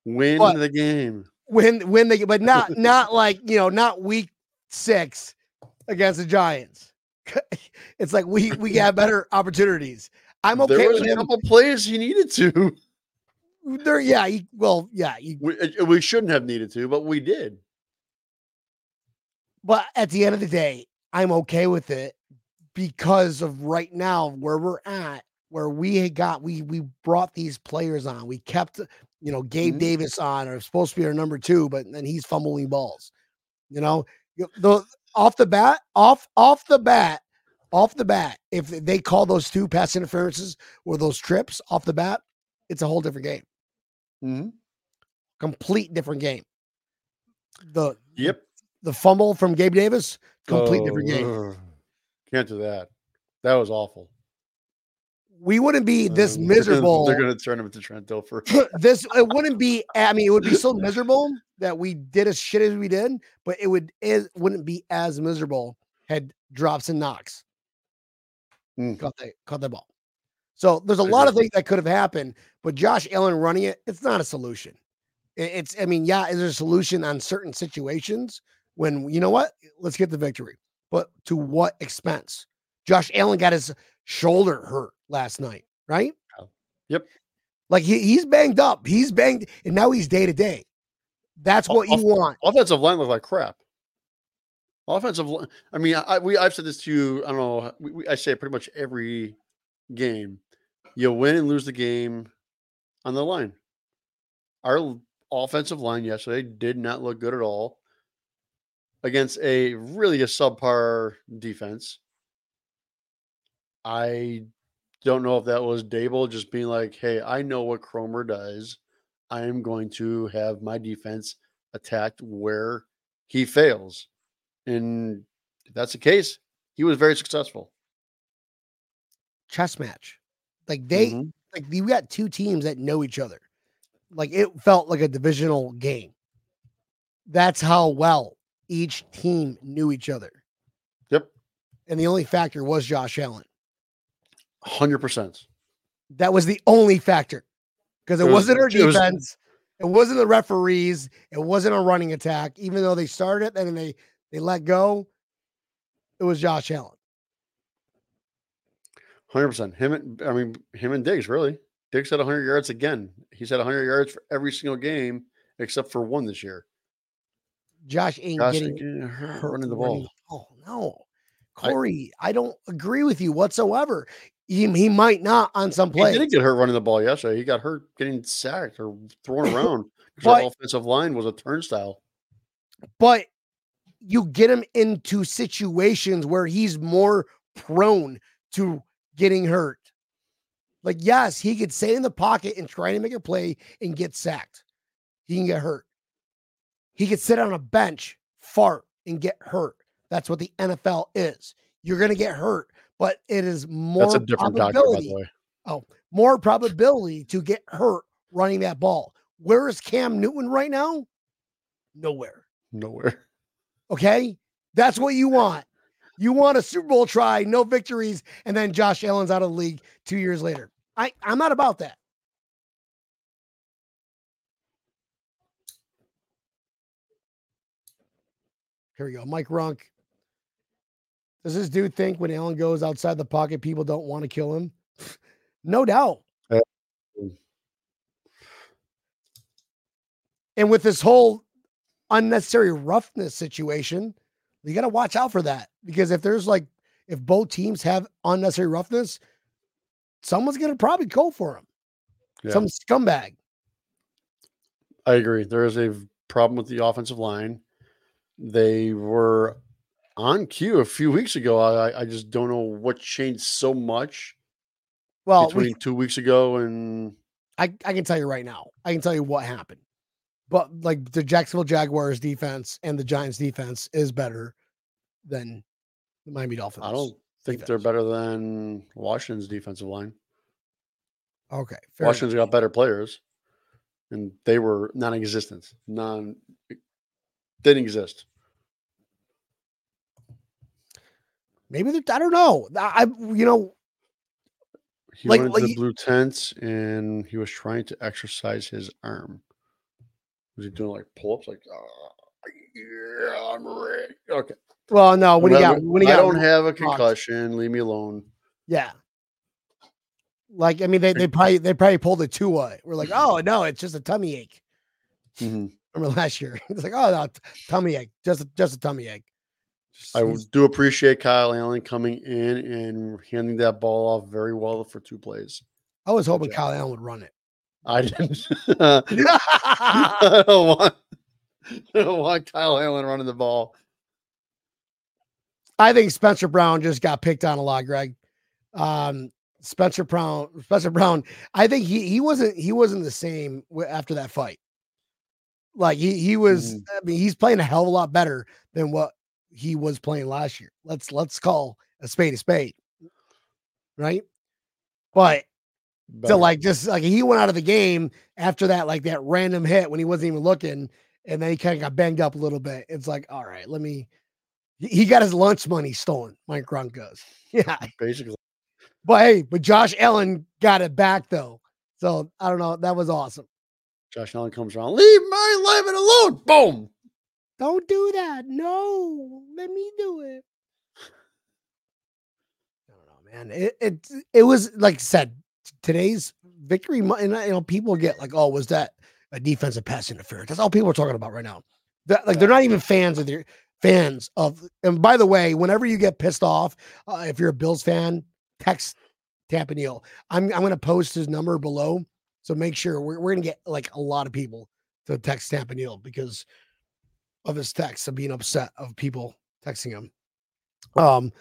F: Win but the game.
E: Win win the but not not like you know, not week six against the Giants. it's like we we have better opportunities. I'm okay
F: there was
E: with
F: a couple plays he needed to.
E: There, yeah, he, well, yeah,
F: We, uh, we shouldn't have needed to, but we did.
E: but at the end of the day, I'm okay with it because of right now where we're at, where we had got we we brought these players on. We kept you know Gabe
F: Mhm.
E: Davis on, or supposed to be our number two, but then he's fumbling balls. You know, the off the bat, off off the bat, off the bat. If they call those two pass interferences or those trips off the bat, it's a whole different game,
F: Mm-hmm.
E: complete different game. The
F: Yep.
E: the fumble from Gabe Davis, complete different
F: Oh,
E: game.
F: Can't do that. That was awful.
E: We wouldn't be this
F: Um,
E: miserable.
F: They're going to turn him into Trent Dilfer.
E: this it wouldn't be. I mean, it would be so miserable that we did as shit as we did, but it would it wouldn't be as miserable had drops and Knox
F: Mm.
E: caught that caught that ball. So there's a lot of things that could have happened, but Josh Allen running it, it's not a solution. It's, I mean, yeah, is there a solution on certain situations when you know what? Let's get the victory, but to what expense? Josh Allen got his shoulder hurt last night, right?
F: Oh, yep.
E: Like he, he's banged up. He's banged, and now he's day to day. That's what you want.
F: Offensive line looked like crap. Offensive line. I mean, I we I've said this to you. I don't know. We, we, I say it pretty much every game. You win and lose the game on the line. Our offensive line yesterday did not look good at all against a really a subpar defense. I don't know if that was Daboll just being like, "Hey, I know what Kromer does. I am going to have my defense attacked where he fails." And if that's the case, he was very successful.
E: Chess match. Like they,
F: Mhm.
E: like we got two teams that know each other. Like it felt like a divisional game. That's how well each team knew each other.
F: Yep,
E: And the only factor was Josh Allen.
F: hundred percent.
E: That was the only factor because it,
F: It was-
E: wasn't our
F: it was-
E: defense. it wasn't the referees. It wasn't a running attack. Even though they started it, then they they let go. It was Josh Allen.
F: Hundred percent. Him and I mean him and Diggs really. Diggs had hundred yards again. He's had hundred yards for every single game except for one this year.
E: Josh ain't
F: Josh
E: getting
F: ain't hurt running the ball.
E: Oh no,
F: I-
E: Corey, I, don't agree with you whatsoever. He, he might not on some plays.
F: He didn't get hurt running the ball yesterday. He got hurt getting sacked or thrown around because
E: But-
F: the offensive line was a turnstile.
E: but you get him into situations where he's more prone to getting hurt. Like, yes, he could stay in the pocket and try to make a play and get sacked. He can get hurt. He could sit on a bench, fart, and get hurt. That's what the NFL is. You're going to get hurt, but it is more
F: That's a different doctor, by
E: probability,
F: the way.
E: Oh, more probability to get hurt running that ball. Where is Cam Newton right now? Nowhere.
F: Nowhere.
E: Okay. That's what you want. You want a Super Bowl try, no victories, and then Josh Allen's out of the league two years later. I, I'm not about that. Here we go. Mike Runk. Does this dude think when Allen goes outside the pocket, people don't want to kill him? no doubt. And with this whole unnecessary roughness situation, you got to watch out for that because if there's like, if both teams have unnecessary roughness, someone's going to probably go for him.
F: Yeah.
E: Some scumbag.
F: I agree. There is a problem with the offensive line. They were on cue a few weeks ago. I, I just don't know what changed so much
E: Well,
F: between
E: we,
F: two weeks ago and
E: I, I can tell you right now, I can tell you what happened. But like the Jacksonville Jaguars defense and the Giants defense is better than the Miami Dolphins.
F: I don't think they're better than Washington's defensive line.
E: Okay. Fair enough.
F: Washington's got better players, and they were non-existent. Non didn't exist.
E: Maybe I don't know. I, I- you know,
F: He
E: Like-
F: went into
E: like
F: the blue tents and he was trying to exercise his arm. Was he doing like pull-ups? Like, "Ah, yeah, I'm ready. Okay.
E: well, no, when he got, when he got, I
F: don't have a concussion. Leave me alone.
E: yeah. Like, I mean, they, they probably they probably pulled a Tua. We're like, oh no, it's just a tummy ache.
F: Mhm.
E: Remember last year? It's like, oh no, tummy ache, just a, just a tummy ache. Just-
F: I do appreciate Kyle Allen coming in and handing that ball off very well for two plays.
E: I was hoping. Kyle Allen would run it.
F: I didn't. I don't want. I don't want Kyle Allen running the ball.
E: I think Spencer Brown just got picked on a lot, Greg. Um, Spencer Brown, Spencer Brown. I think he he wasn't he wasn't the same after that fight. Like he he was.
F: Mhm.
E: I mean, he's playing a hell of a lot better than what he was playing last year. Let's let's call a spade a spade, right? But
F: Better.
E: so like just like he went out of the game after that like that random hit when he wasn't even looking, and then he kind of got banged up a little bit. It's like all right, let me. he- got his lunch money stolen. Mike Grunk goes, yeah.
F: basically.
E: But hey, but Josh Allen got it back though. So I don't know. That was awesome.
F: Josh Allen comes around. Leave Mary Levin alone. Boom.
E: Don't do that. No, let me do it. I don't know, man. It it it was like I said, today's victory. mo- And you know, people get like, oh, was that a defensive pass interference? That's all people are talking about right now. That like they're not even fans of their fans of. And by the way, whenever you get pissed off, uh, if you're a Bills fan, text Tampa Neal. I'm I'm gonna post his number below. So make sure we're, we're gonna get like a lot of people to text Tampa Neal because of his texts of being upset of people texting him. Um,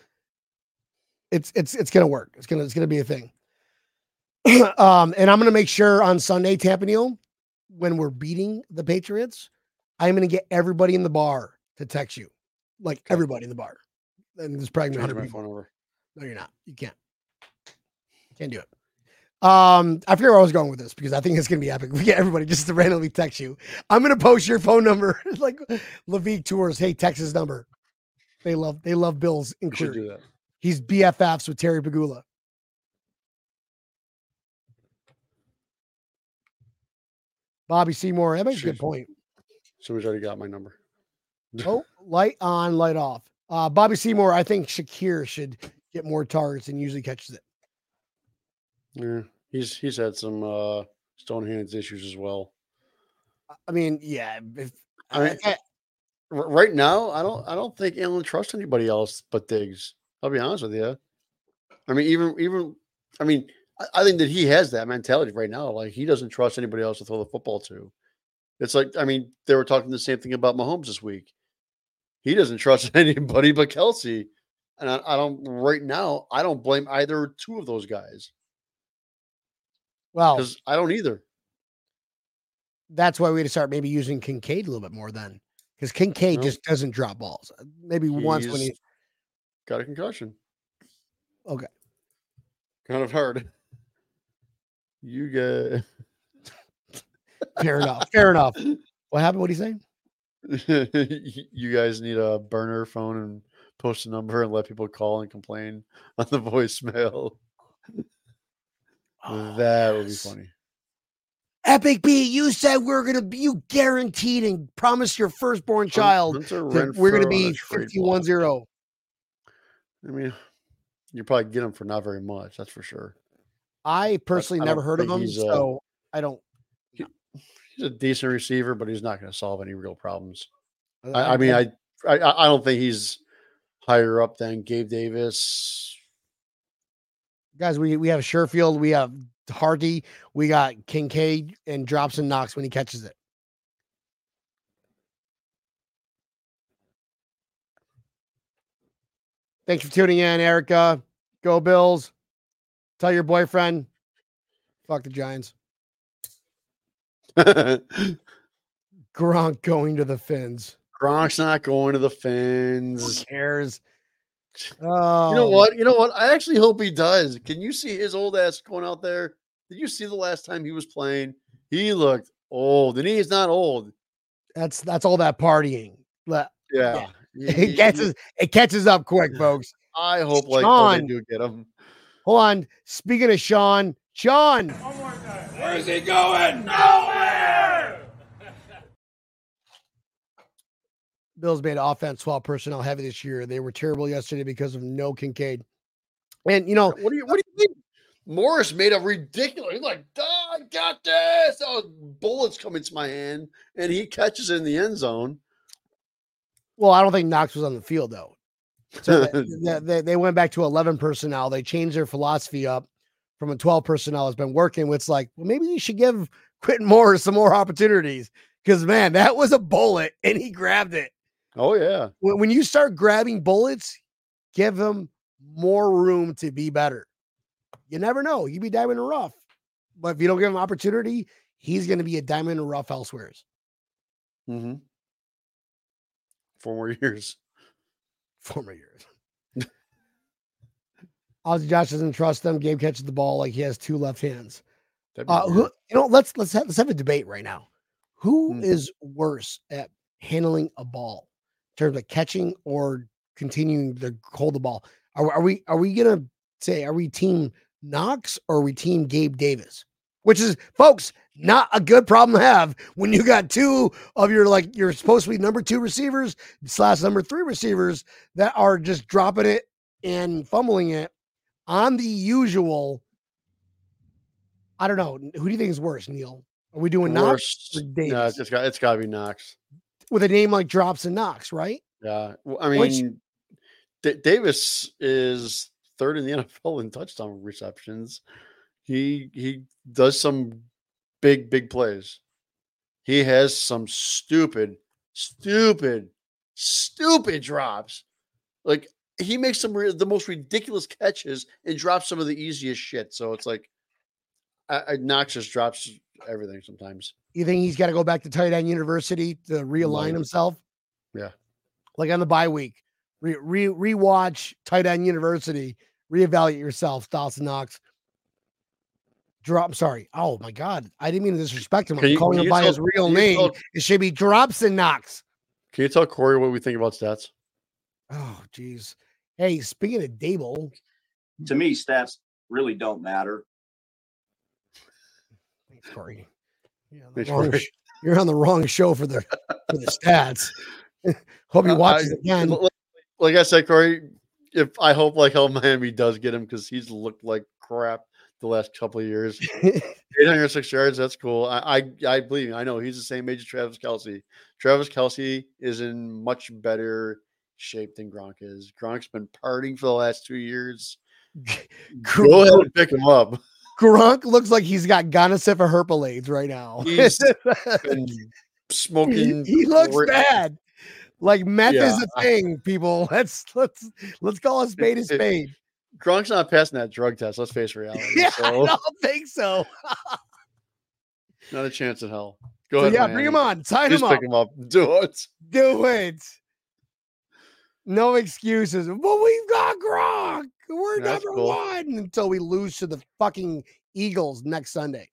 E: it's it's it's gonna work. It's gonna it's gonna be a thing. um, and I'm gonna make sure on Sunday, Tampa Neal, when we're beating the Patriots, I'm gonna get everybody in the bar to text you, like everybody in the bar. And there's probably gonna be
F: Change
E: 100 people.
F: phone over.
E: No, you're not. You can't. Can't do it. Um, I forget where I was going with this because I think it's gonna be epic. We get everybody just to randomly text you. I'm gonna post your phone number like Levique Tours. Hey, Texas number. They love they love Bills
F: We should do that.
E: He's BFFs with Terry Pegula. Bobby Seymour. That makes a good point.
F: So he's already got my number.
E: Oh, light on, light off. Uh, Bobby Seymour. I think Shakir should get more targets and usually catches it.
F: Yeah, he's he's had some uh stone hands issues as well.
E: I mean, yeah. If,
F: I mean,
E: I-
F: right now, I don't I don't think Allen trusts anybody else but Diggs. I'll be honest with you. I mean, even even I mean, I, I think that he has that mentality right now. Like he doesn't trust anybody else to throw the football to. It's like I mean, they were talking the same thing about Mahomes this week. He doesn't trust anybody but Kelce, and I, I don't. Right now, I don't blame either two of those guys
E: well,
F: because I don't either.
E: that's why we had to start maybe using Kincaid a little bit more then, because Kincaid
F: No.
E: just doesn't drop balls. Uh, Maybe once when he
F: got a concussion.
E: Okay.
F: Kind of hard. You get.
E: fair enough, fair enough. What happened? What do you say?
F: you guys need a burner phone and post a number and let people call and complain on the voicemail. Oh, that would be funny.
E: Epic B, you said we're gonna be you guaranteed and promised your firstborn child that we're gonna
F: Renfrow on a
E: be
F: trade
E: 51 0.
F: I mean, you probably get him for not very much. That's for sure.
E: I personally
F: I
E: never heard of him, so I don't.
F: He's a decent receiver, but he's not going to solve any real problems.
E: I,
F: I, I mean, I, I I don't think he's higher up than Gabe Davis.
E: Guys, we we have Sherfield, we have Harty, we got Kincaid, and drops and Knox when he catches it. Thanks for tuning in, Erica. Go Bills. Tell your boyfriend. Fuck the Giants. Gronk going to the Fins.
F: Gronk's not going to the
E: Who cares? Oh,
F: You know oh. what? You know what? I actually hope he does. Can you see his old ass going out there? Did you see the last time he was playing? He looked old, and he is not old.
E: That's that's all that partying. But
F: Yeah, He-
E: it
F: he-
E: catches it catches up quick, folks.
F: I hope like oh, they
E: Sean.
F: do get him.
E: Hold on. Speaking of Sean, Sean, oh
B: Where's he going? Nowhere!
E: Bills made offense 12 personnel heavy this year. They were terrible yesterday because of no Kincaid. And you know,
F: What do you? What do you mean? Morris made a ridiculous. He's like, "Oh, I got this. Oh, bullets come into my hand, and he catches it in the end zone.
E: Well, I don't think Knox was on the field though. So th- th- they, they went back to 11 personnel. They changed their philosophy up from a 12 personnel has been working. It's like, well, maybe you should give Quentin Morris some more opportunities because man, that was a bullet and he grabbed it.
F: Oh yeah,
E: When, when you start grabbing bullets, give him more room to be better. You never know. You be diamond in rough, but if you don't give him opportunity, he's going to be a diamond in rough elsewhere.
F: mm-hmm. four more years.
E: former years. Ozzy Josh doesn't trust them. Gabe catches the ball like he has two left hands. Uh, who, you know, let's let's have, let's have a debate right now. Who is
F: Hmm.
E: worse at handling a ball terms of catching or continuing to hold the ball? Are, are we are we gonna say are we team Knox or are we team Gabe Davis? Which is, folks, not a good problem to have when you got two of your like you're supposed to be number two receivers slash number three receivers that are just dropping it and fumbling it on the usual. I don't know. Who do you think is worse, Neil? Are we doing Knox
F: Worst-
E: or
F: No, it's got it's got to be Knox.
E: With a name like Drops and Knox, right?
F: Yeah, well, I
E: Which-
F: mean, Da- Davis is third in the NFL in touchdown receptions. He he does some big big plays. He has some stupid, stupid, stupid drops. Like he makes some re- the most ridiculous catches and drops some of the easiest shit. So it's like, I, I Knox just drops everything sometimes.
E: You think he's got to go back to tight end university to realign
F: Might.
E: himself?
F: Yeah.
E: Like on the bye week, re, re rewatch tight end university, reevaluate yourself, Dawson Knox. Drop. I'm sorry. Oh my God, I didn't mean to disrespect him. I'm
F: you-
E: calling him by
F: tell-
E: his real name.
F: tell-
E: It should be Drops and Knox.
F: Can you tell Corey what we think about stats?
E: Oh, geez. Hey, speaking of Daboll,
A: To me, stats really don't matter.
E: Corey. You're on, the wrong, sh- you're on the wrong show for the for the stats. Hope you
F: Uh,
E: watch
F: I-
E: it again.
F: Like I said, Corey, if I hope like how Miami does get him because he's looked like crap the last couple of years. 806 yards, that's cool. I, I I believe you. I know he's the same age as Travis Kelce. Travis Kelce is in much better shape than Gronk is. Gronk's been partying for the last two years. Go ahead and pick him up.
E: Gronk looks like he's got herpes right now.
F: He's
E: he,
F: smoking.
E: he looks bad. Like meth is a thing, people. Let's let's let's call a spade a
F: It- it-
E: spade.
F: Gronk's not passing that drug test. Let's face reality.
E: Yeah, I don't think so.
F: not a chance in hell. Go
E: So
F: ahead.
E: yeah, bring him on. Sign
F: Just
E: him up.
F: pick him up. Do it.
E: Do it. No excuses. But we've got Gronk. We're
F: That's
E: number
F: cool.
E: one until we lose to the fucking Eagles next Sunday.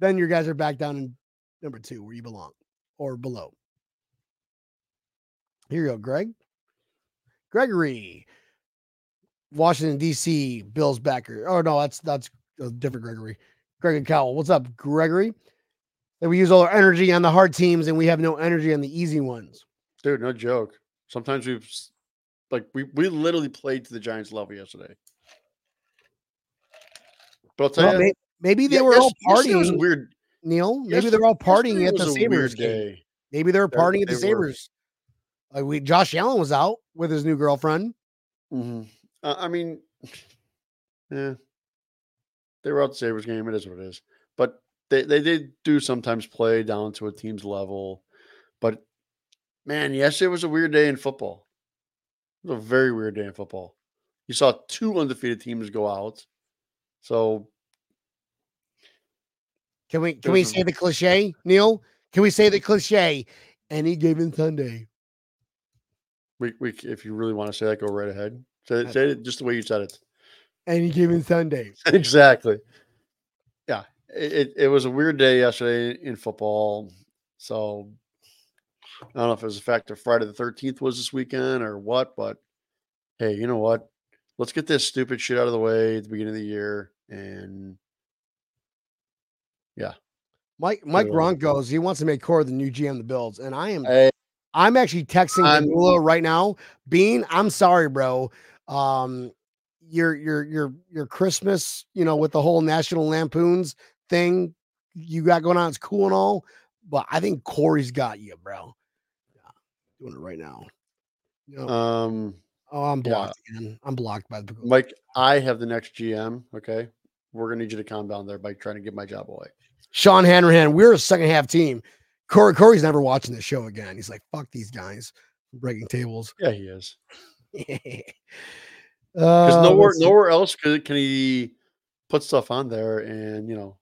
E: then your guys are back down in number two where you belong or below. Here you go, Greg. Gregory. Washington, D.C. Bills backer. Oh, no, that's that's a different Gregory. Greg and Cowell. What's up, Gregory? That we use all our energy on the hard teams and we have no energy on the easy ones.
F: Dude, no joke. Sometimes we've like we we literally played to the Giants level yesterday. But I'll tell
E: Well,
F: you,
E: may- maybe they
F: yeah,
E: were
F: yes-
E: all
F: yesterday was
E: partying,
F: weird.
E: Neil. Maybe they're all partying at the Sabres game. Maybe they were
F: They-
E: partying at the. Sabres. Like we, Josh Allen was out with his new girlfriend.
F: Mhm. Uh, I mean, yeah, they were out the Sabres game. It is what it is. But they they did do sometimes play down to a team's level. But man, yesterday was a weird day in football. It was a very weird day in football. You saw two undefeated teams go out. So
E: Can we can we say the cliche, Neil? Can we say the cliche? Any given Sunday.
F: we, we if you really want to say that, go right ahead. Say, it- say it just the way you said it.
E: Any given Sunday.
F: exactly. Yeah, it, it, it was a weird day yesterday in football. So I don't know if it was the fact that Friday the 13th was this weekend or what, but hey, you know what? Let's get this stupid shit out of the way at the beginning of the year. And
E: yeah. Mike
F: Mike
E: Ron goes. He wants to make Core the new GM of the Bills, and I am
F: hey,
E: I'm actually texting Danilo right now. Bean, I'm sorry, bro. Um, your your your your Christmas, you know, with the whole National Lampoons thing you got going on, it's cool and all, but I think Corey's got you, bro. Yeah, doing it right now. Know,
F: Um,
E: oh, I'm
F: yeah.
E: blocked again. I'm blocked by the
F: Mike, I have the next GM. Okay, we're gonna need you to calm down there by trying to give my job away.
E: Sean Hanrahan. We're a second half team. Corey Corey's never watching the show again. He's like, fuck these guys breaking tables.
F: Yeah, he is.
E: Because
F: Because nowhere, nowhere else could, can he put stuff on there and you know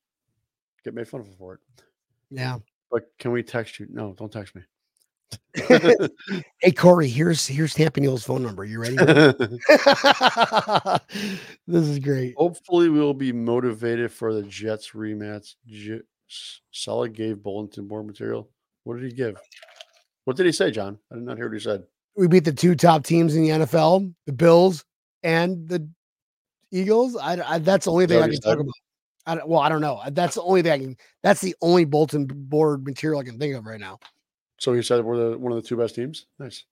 F: get made fun of for it.
E: Yeah.
F: But can we text you? No, don't text me.
E: Hey Corey, here's here's Tampa Neal's phone number. You ready? this is great.
F: Hopefully, we'll be motivated for the Jets rematch. J- Saleh gave bulletin board material. What did he give? What did he say, John? I did not hear what he said.
E: We beat the two top teams in the NFL, the Bills and the Eagles. I, I that's the only thing I can talk about. I don't, well, I don't know. That's the only thing I can. That's the only bulletin board material I can think of right now.
F: So he said we're the one of the two best teams. Nice.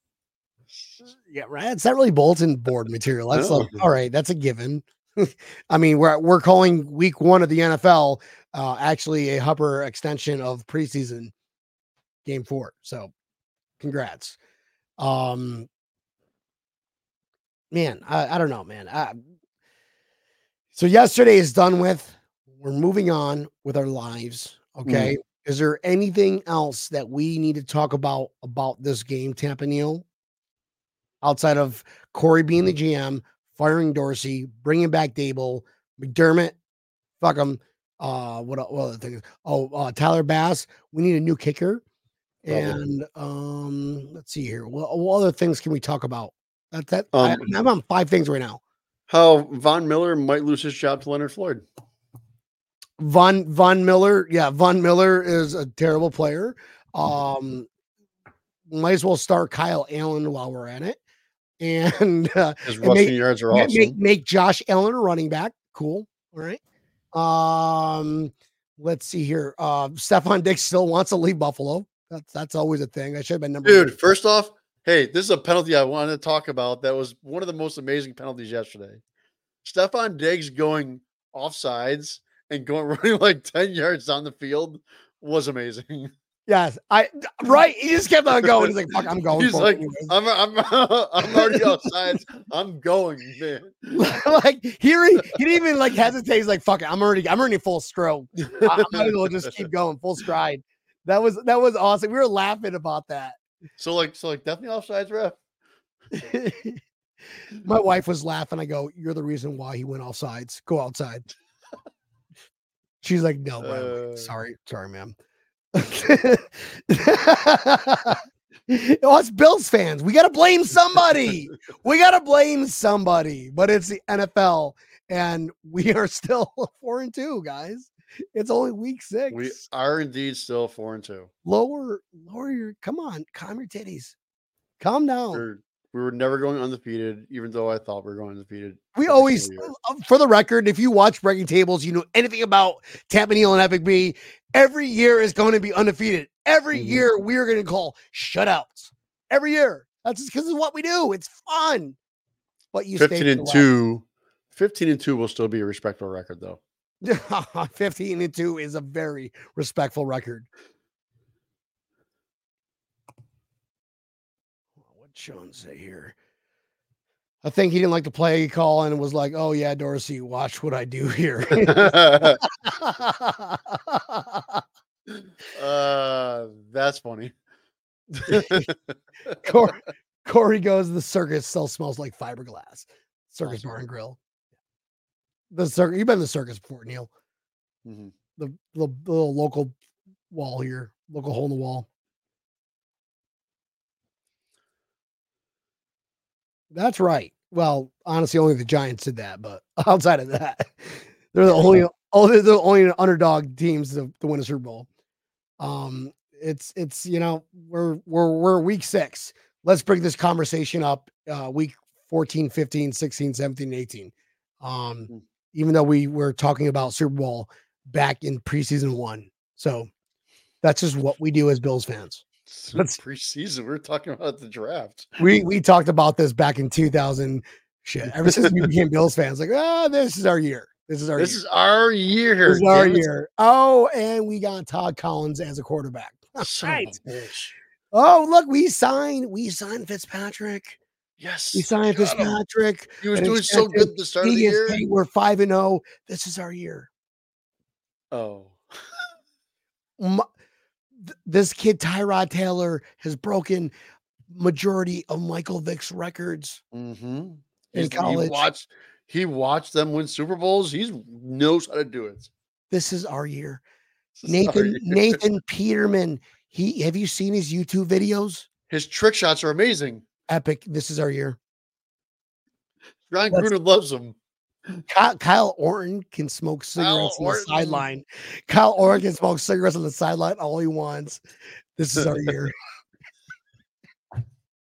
E: Yeah, right. It's not really bulletin board material. That's like, all right. That's a given. I mean, we're we're calling week one of the NFL uh, actually a Hupper extension of preseason game four. So, congrats. Um, man, I, I don't know, man. I, so yesterday is done with. We're moving on with our lives. Okay. Is there anything else that we need to talk about about this game, Tampa Neal? Outside of Corey being the GM, firing Dorsey, bringing back Daboll, McDermott, fuck him. Uh, what, what other things? Oh, uh, Tyler Bass. We need a new kicker. And um, let's see here. What, what other things can we talk about? That that I,
F: Um,
E: I'm on five things right now.
F: How Von Miller might lose his job to Leonard Floyd.
E: Von Von Miller, yeah, Von Miller is a terrible player. Um, might as well start Kyle Allen while we're at it, and uh,
F: His rushing
E: make-
F: yards are awesome.
E: make make Josh Allen a running back. Cool. All right. Um, let's see here. Uh, Stefon Diggs still wants to leave Buffalo. That's that's always a thing. I should have been number one.
F: Dude, first off, hey, this is a penalty I wanted to talk about. That was one of the most amazing penalties yesterday. Stefon Diggs going offsides and going running like 10 yards down the field was amazing.
E: Yes, I right. He just kept on going. He's like, "Fuck, I'm going."
F: He's like,
E: anyways."
F: I'm I'm I'm already offsides. I'm going, man.
E: like here he, he didn't even like hesitate. He's like, "Fuck it, I'm already I'm already full stroke. I, I might as well just keep going full stride." That was that was awesome. We were laughing about that.
F: So like so like definitely offsides ref.
E: My wife was laughing. I go, "You're the reason why he went off sides. Go outside." She's like, "No,
F: Uh.
E: sorry, sorry, ma'am." it's Bills fans. We gotta blame somebody. we gotta blame somebody. But it's the NFL, and we are still four and two, guys. It's only week six.
F: We are indeed still four and two.
E: lower, lower your. Come on, calm your titties. Calm down.
F: We're, we were never going undefeated, even though I thought we were going undefeated.
E: We always, uh, for the record, if you watch Breaking Tables, you know anything about Neal and Epic B. Every year is going to be undefeated. Every
F: Mhm.
E: year we are going to call shutouts. Every year. That's just because of what we do. It's fun. But you
F: 15 and
E: the
F: 2 15 and 2 will still be a respectful record though
E: 15 and 2 is a very respectful record. Say here? I think he didn't like the play call and was like, "Oh yeah, Dorsey, watch what I do here."
F: uh that's funny
E: Corey, Corey goes, the circus still smells like fiberglass. Circus
F: Awesome.
E: Bar and Grill. The circus, you've been to the circus before, Neil.
F: Mhm.
E: The, the, the little local wall here, local hole in the wall. That's right. Well, honestly, only the Giants did that, but outside of that, they're the only oh, they're the only underdog teams to, to win a Super Bowl. Um, it's it's you know we're we're we're week six. Let's bring this conversation up uh week 14, 15, 16, 17, 18. Um,
F: Mm.
E: even though we were talking about Super Bowl back in preseason one. So that's just what we do as Bills fans.
F: It's preseason we're talking about the draft
E: We we talked about this back in 2000 Shit. Ever since we became Bills fans, like, oh, this is our year. This is our
F: This
E: year.
F: is our year.
E: this is our year. Oh, and we got Todd Collins as a quarterback. Right. Oh, look, we signed, we signed Fitzpatrick.
F: Yes.
E: We signed
F: Fitzpatrick. him. He was doing so good at the start of the year.
E: hey, we're five and zero. This is our year.
F: Oh.
E: M- th- this kid Tyrod Taylor has broken majority of Michael Vick's records.
F: Mm-hmm.
E: In college.
F: He watched, he watched them win Super Bowls. He knows how to do it.
E: This is our year.
F: This is our
E: Nathan
F: year.
E: Nathan Peterman. He have you seen his YouTube videos?
F: His trick shots are amazing.
E: Epic. This is our year.
F: Ron
E: Let's-
F: Gruden loves him.
E: Kyle, Kyle Orton can smoke cigarettes on the sideline. Kyle Orton can smoke cigarettes on the sideline all he wants. This is our year.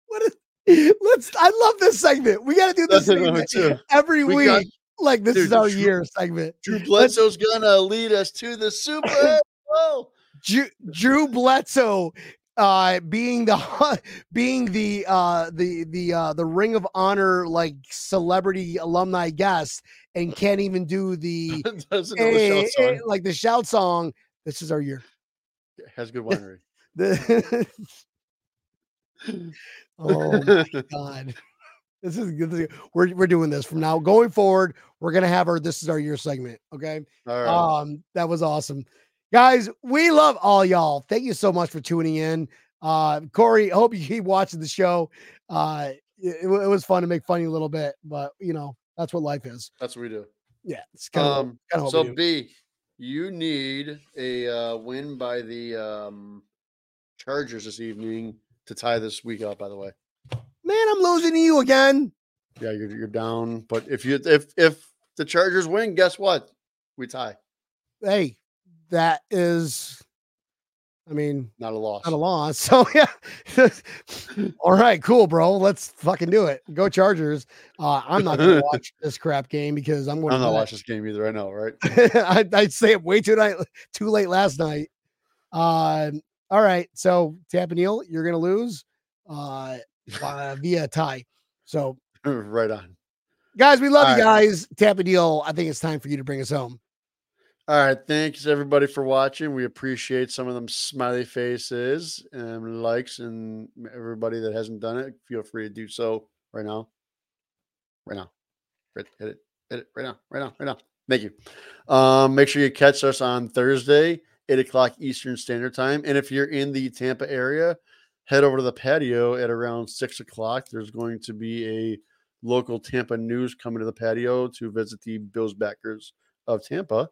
E: what is let's I love this segment. We gotta do this segment every
F: We
E: week.
F: got-
E: like this
F: Dude,
E: is our
F: Drew-
E: year segment.
F: Drew Bledsoe's gonna lead us to the Super Bowl.
E: Drew, Drew Bledsoe uh being the being the uh the the uh the ring of honor like celebrity alumni guest and can't even do the eh,
F: shout
E: eh, like the shout song this is our year
F: Has good winery.
E: The- oh my god this is good we're, we're doing this from now going forward we're gonna have our this is our year segment okay
F: All right.
E: um, that was awesome. Guys, we love all y'all. Thank you so much for tuning in. Uh, Corey, hope you keep watching the show. Uh, it, it was fun to make funny a little bit, but you know, that's what life is.
F: That's what we do.
E: Yeah. It's kind of,
F: Um,
E: kind of
F: so B, you need a uh, win by the um, Chargers this evening to tie this week up. By the way,
E: man, I'm losing to you again.
F: yeah, you're you're down. But if you if if the Chargers win, guess what? We tie.
E: Hey, that is, I mean,
F: Not a loss.
E: not a loss. So yeah. All right, cool, bro. Let's fucking do it. Go Chargers. Uh, I'm not gonna watch this crap game because I'm going
F: I'm
E: to
F: not watching this game either. I know, right?
E: I, I'd say it way too night, too late last night. Uh, all right, so Tampa Neal, you're gonna lose uh, via tie. So,
F: right on.
E: guys, we love
F: All
E: you
F: right.
E: guys. Tampa Neal, I think it's time for you to bring us home.
F: All right. Thanks everybody for watching. We appreciate some of them smiley faces and likes, and everybody that hasn't done it, feel free to do so right now. Right now. Hit it. Hit it right now. Right now. Right now. Thank you. Um, make sure you catch us on Thursday, eight o'clock Eastern Standard Time. And if you're in the Tampa area, head over to the patio at around six o'clock. There's going to be a local Tampa news coming to the patio to visit the Bills backers of Tampa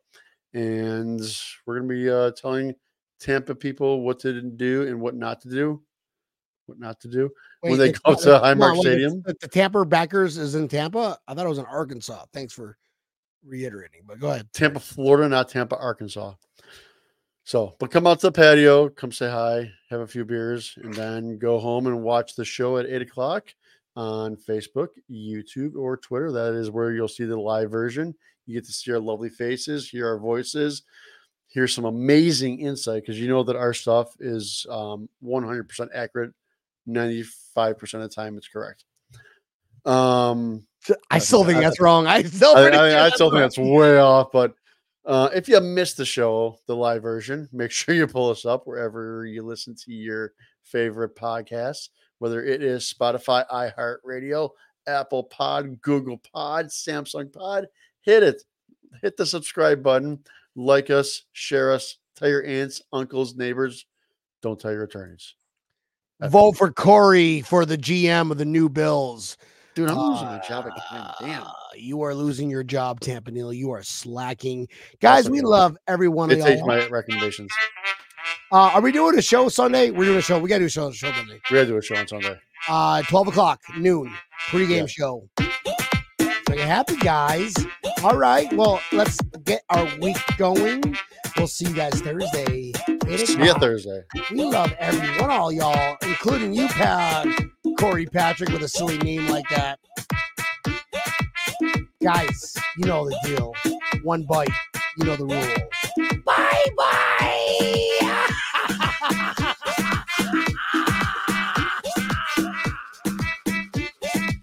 F: and we're going to be uh, telling Tampa people what to do and what not to do. What not to do when they go to Highmark
E: it's-
F: Stadium.
E: The, the Tampa backers is in Tampa. I thought it was in Arkansas. Thanks for reiterating, but go ahead.
F: Tampa, Florida, not Tampa, Arkansas. So, but come out to the patio, come say hi, have a few beers, and then go home and watch the show at eight o'clock on Facebook, YouTube, or Twitter. That is where you'll see the live version. You get to see our lovely faces, hear our voices, hear some amazing insight because you know that our stuff is um, 100% accurate. 95% of the time, it's correct. Um,
E: I
F: I
E: still
F: think-
E: think
F: I-
E: that's wrong. I still,
F: I, I, I
E: that's
F: still think that's way off. But uh, if you missed the show, the live version, make sure you pull us up wherever you listen to your favorite podcasts, whether it is Spotify, iHeartRadio, Apple Pod, Google Pod, Samsung Pod. Hit it. Hit the subscribe button. Like us, share us, tell your aunts, uncles, neighbors. Don't tell your attorneys.
E: Vote for Corey for the GM of the new Bills.
F: Dude, I'm losing my job again. Damn.
E: Uh, You are losing your job, Tampa Neal. You are slacking. Guys, we love every one
F: It
E: of
F: takes my recommendations.
E: Uh, are we doing a show Sunday? We're doing a show. We got to do a show, show Sunday.
F: We gotta do a show on Sunday.
E: Uh, 12 o'clock, noon, pregame
F: Yeah.
E: show. So you happy, guys? All right. Well, let's get our week going. We'll see you guys Thursday.
F: See you. Thursday.
E: We love everyone, all y'all, including you, Pat, Corey Patrick, with a silly name like that. Guys, you know the deal. One bite, you know the rule. Bye bye.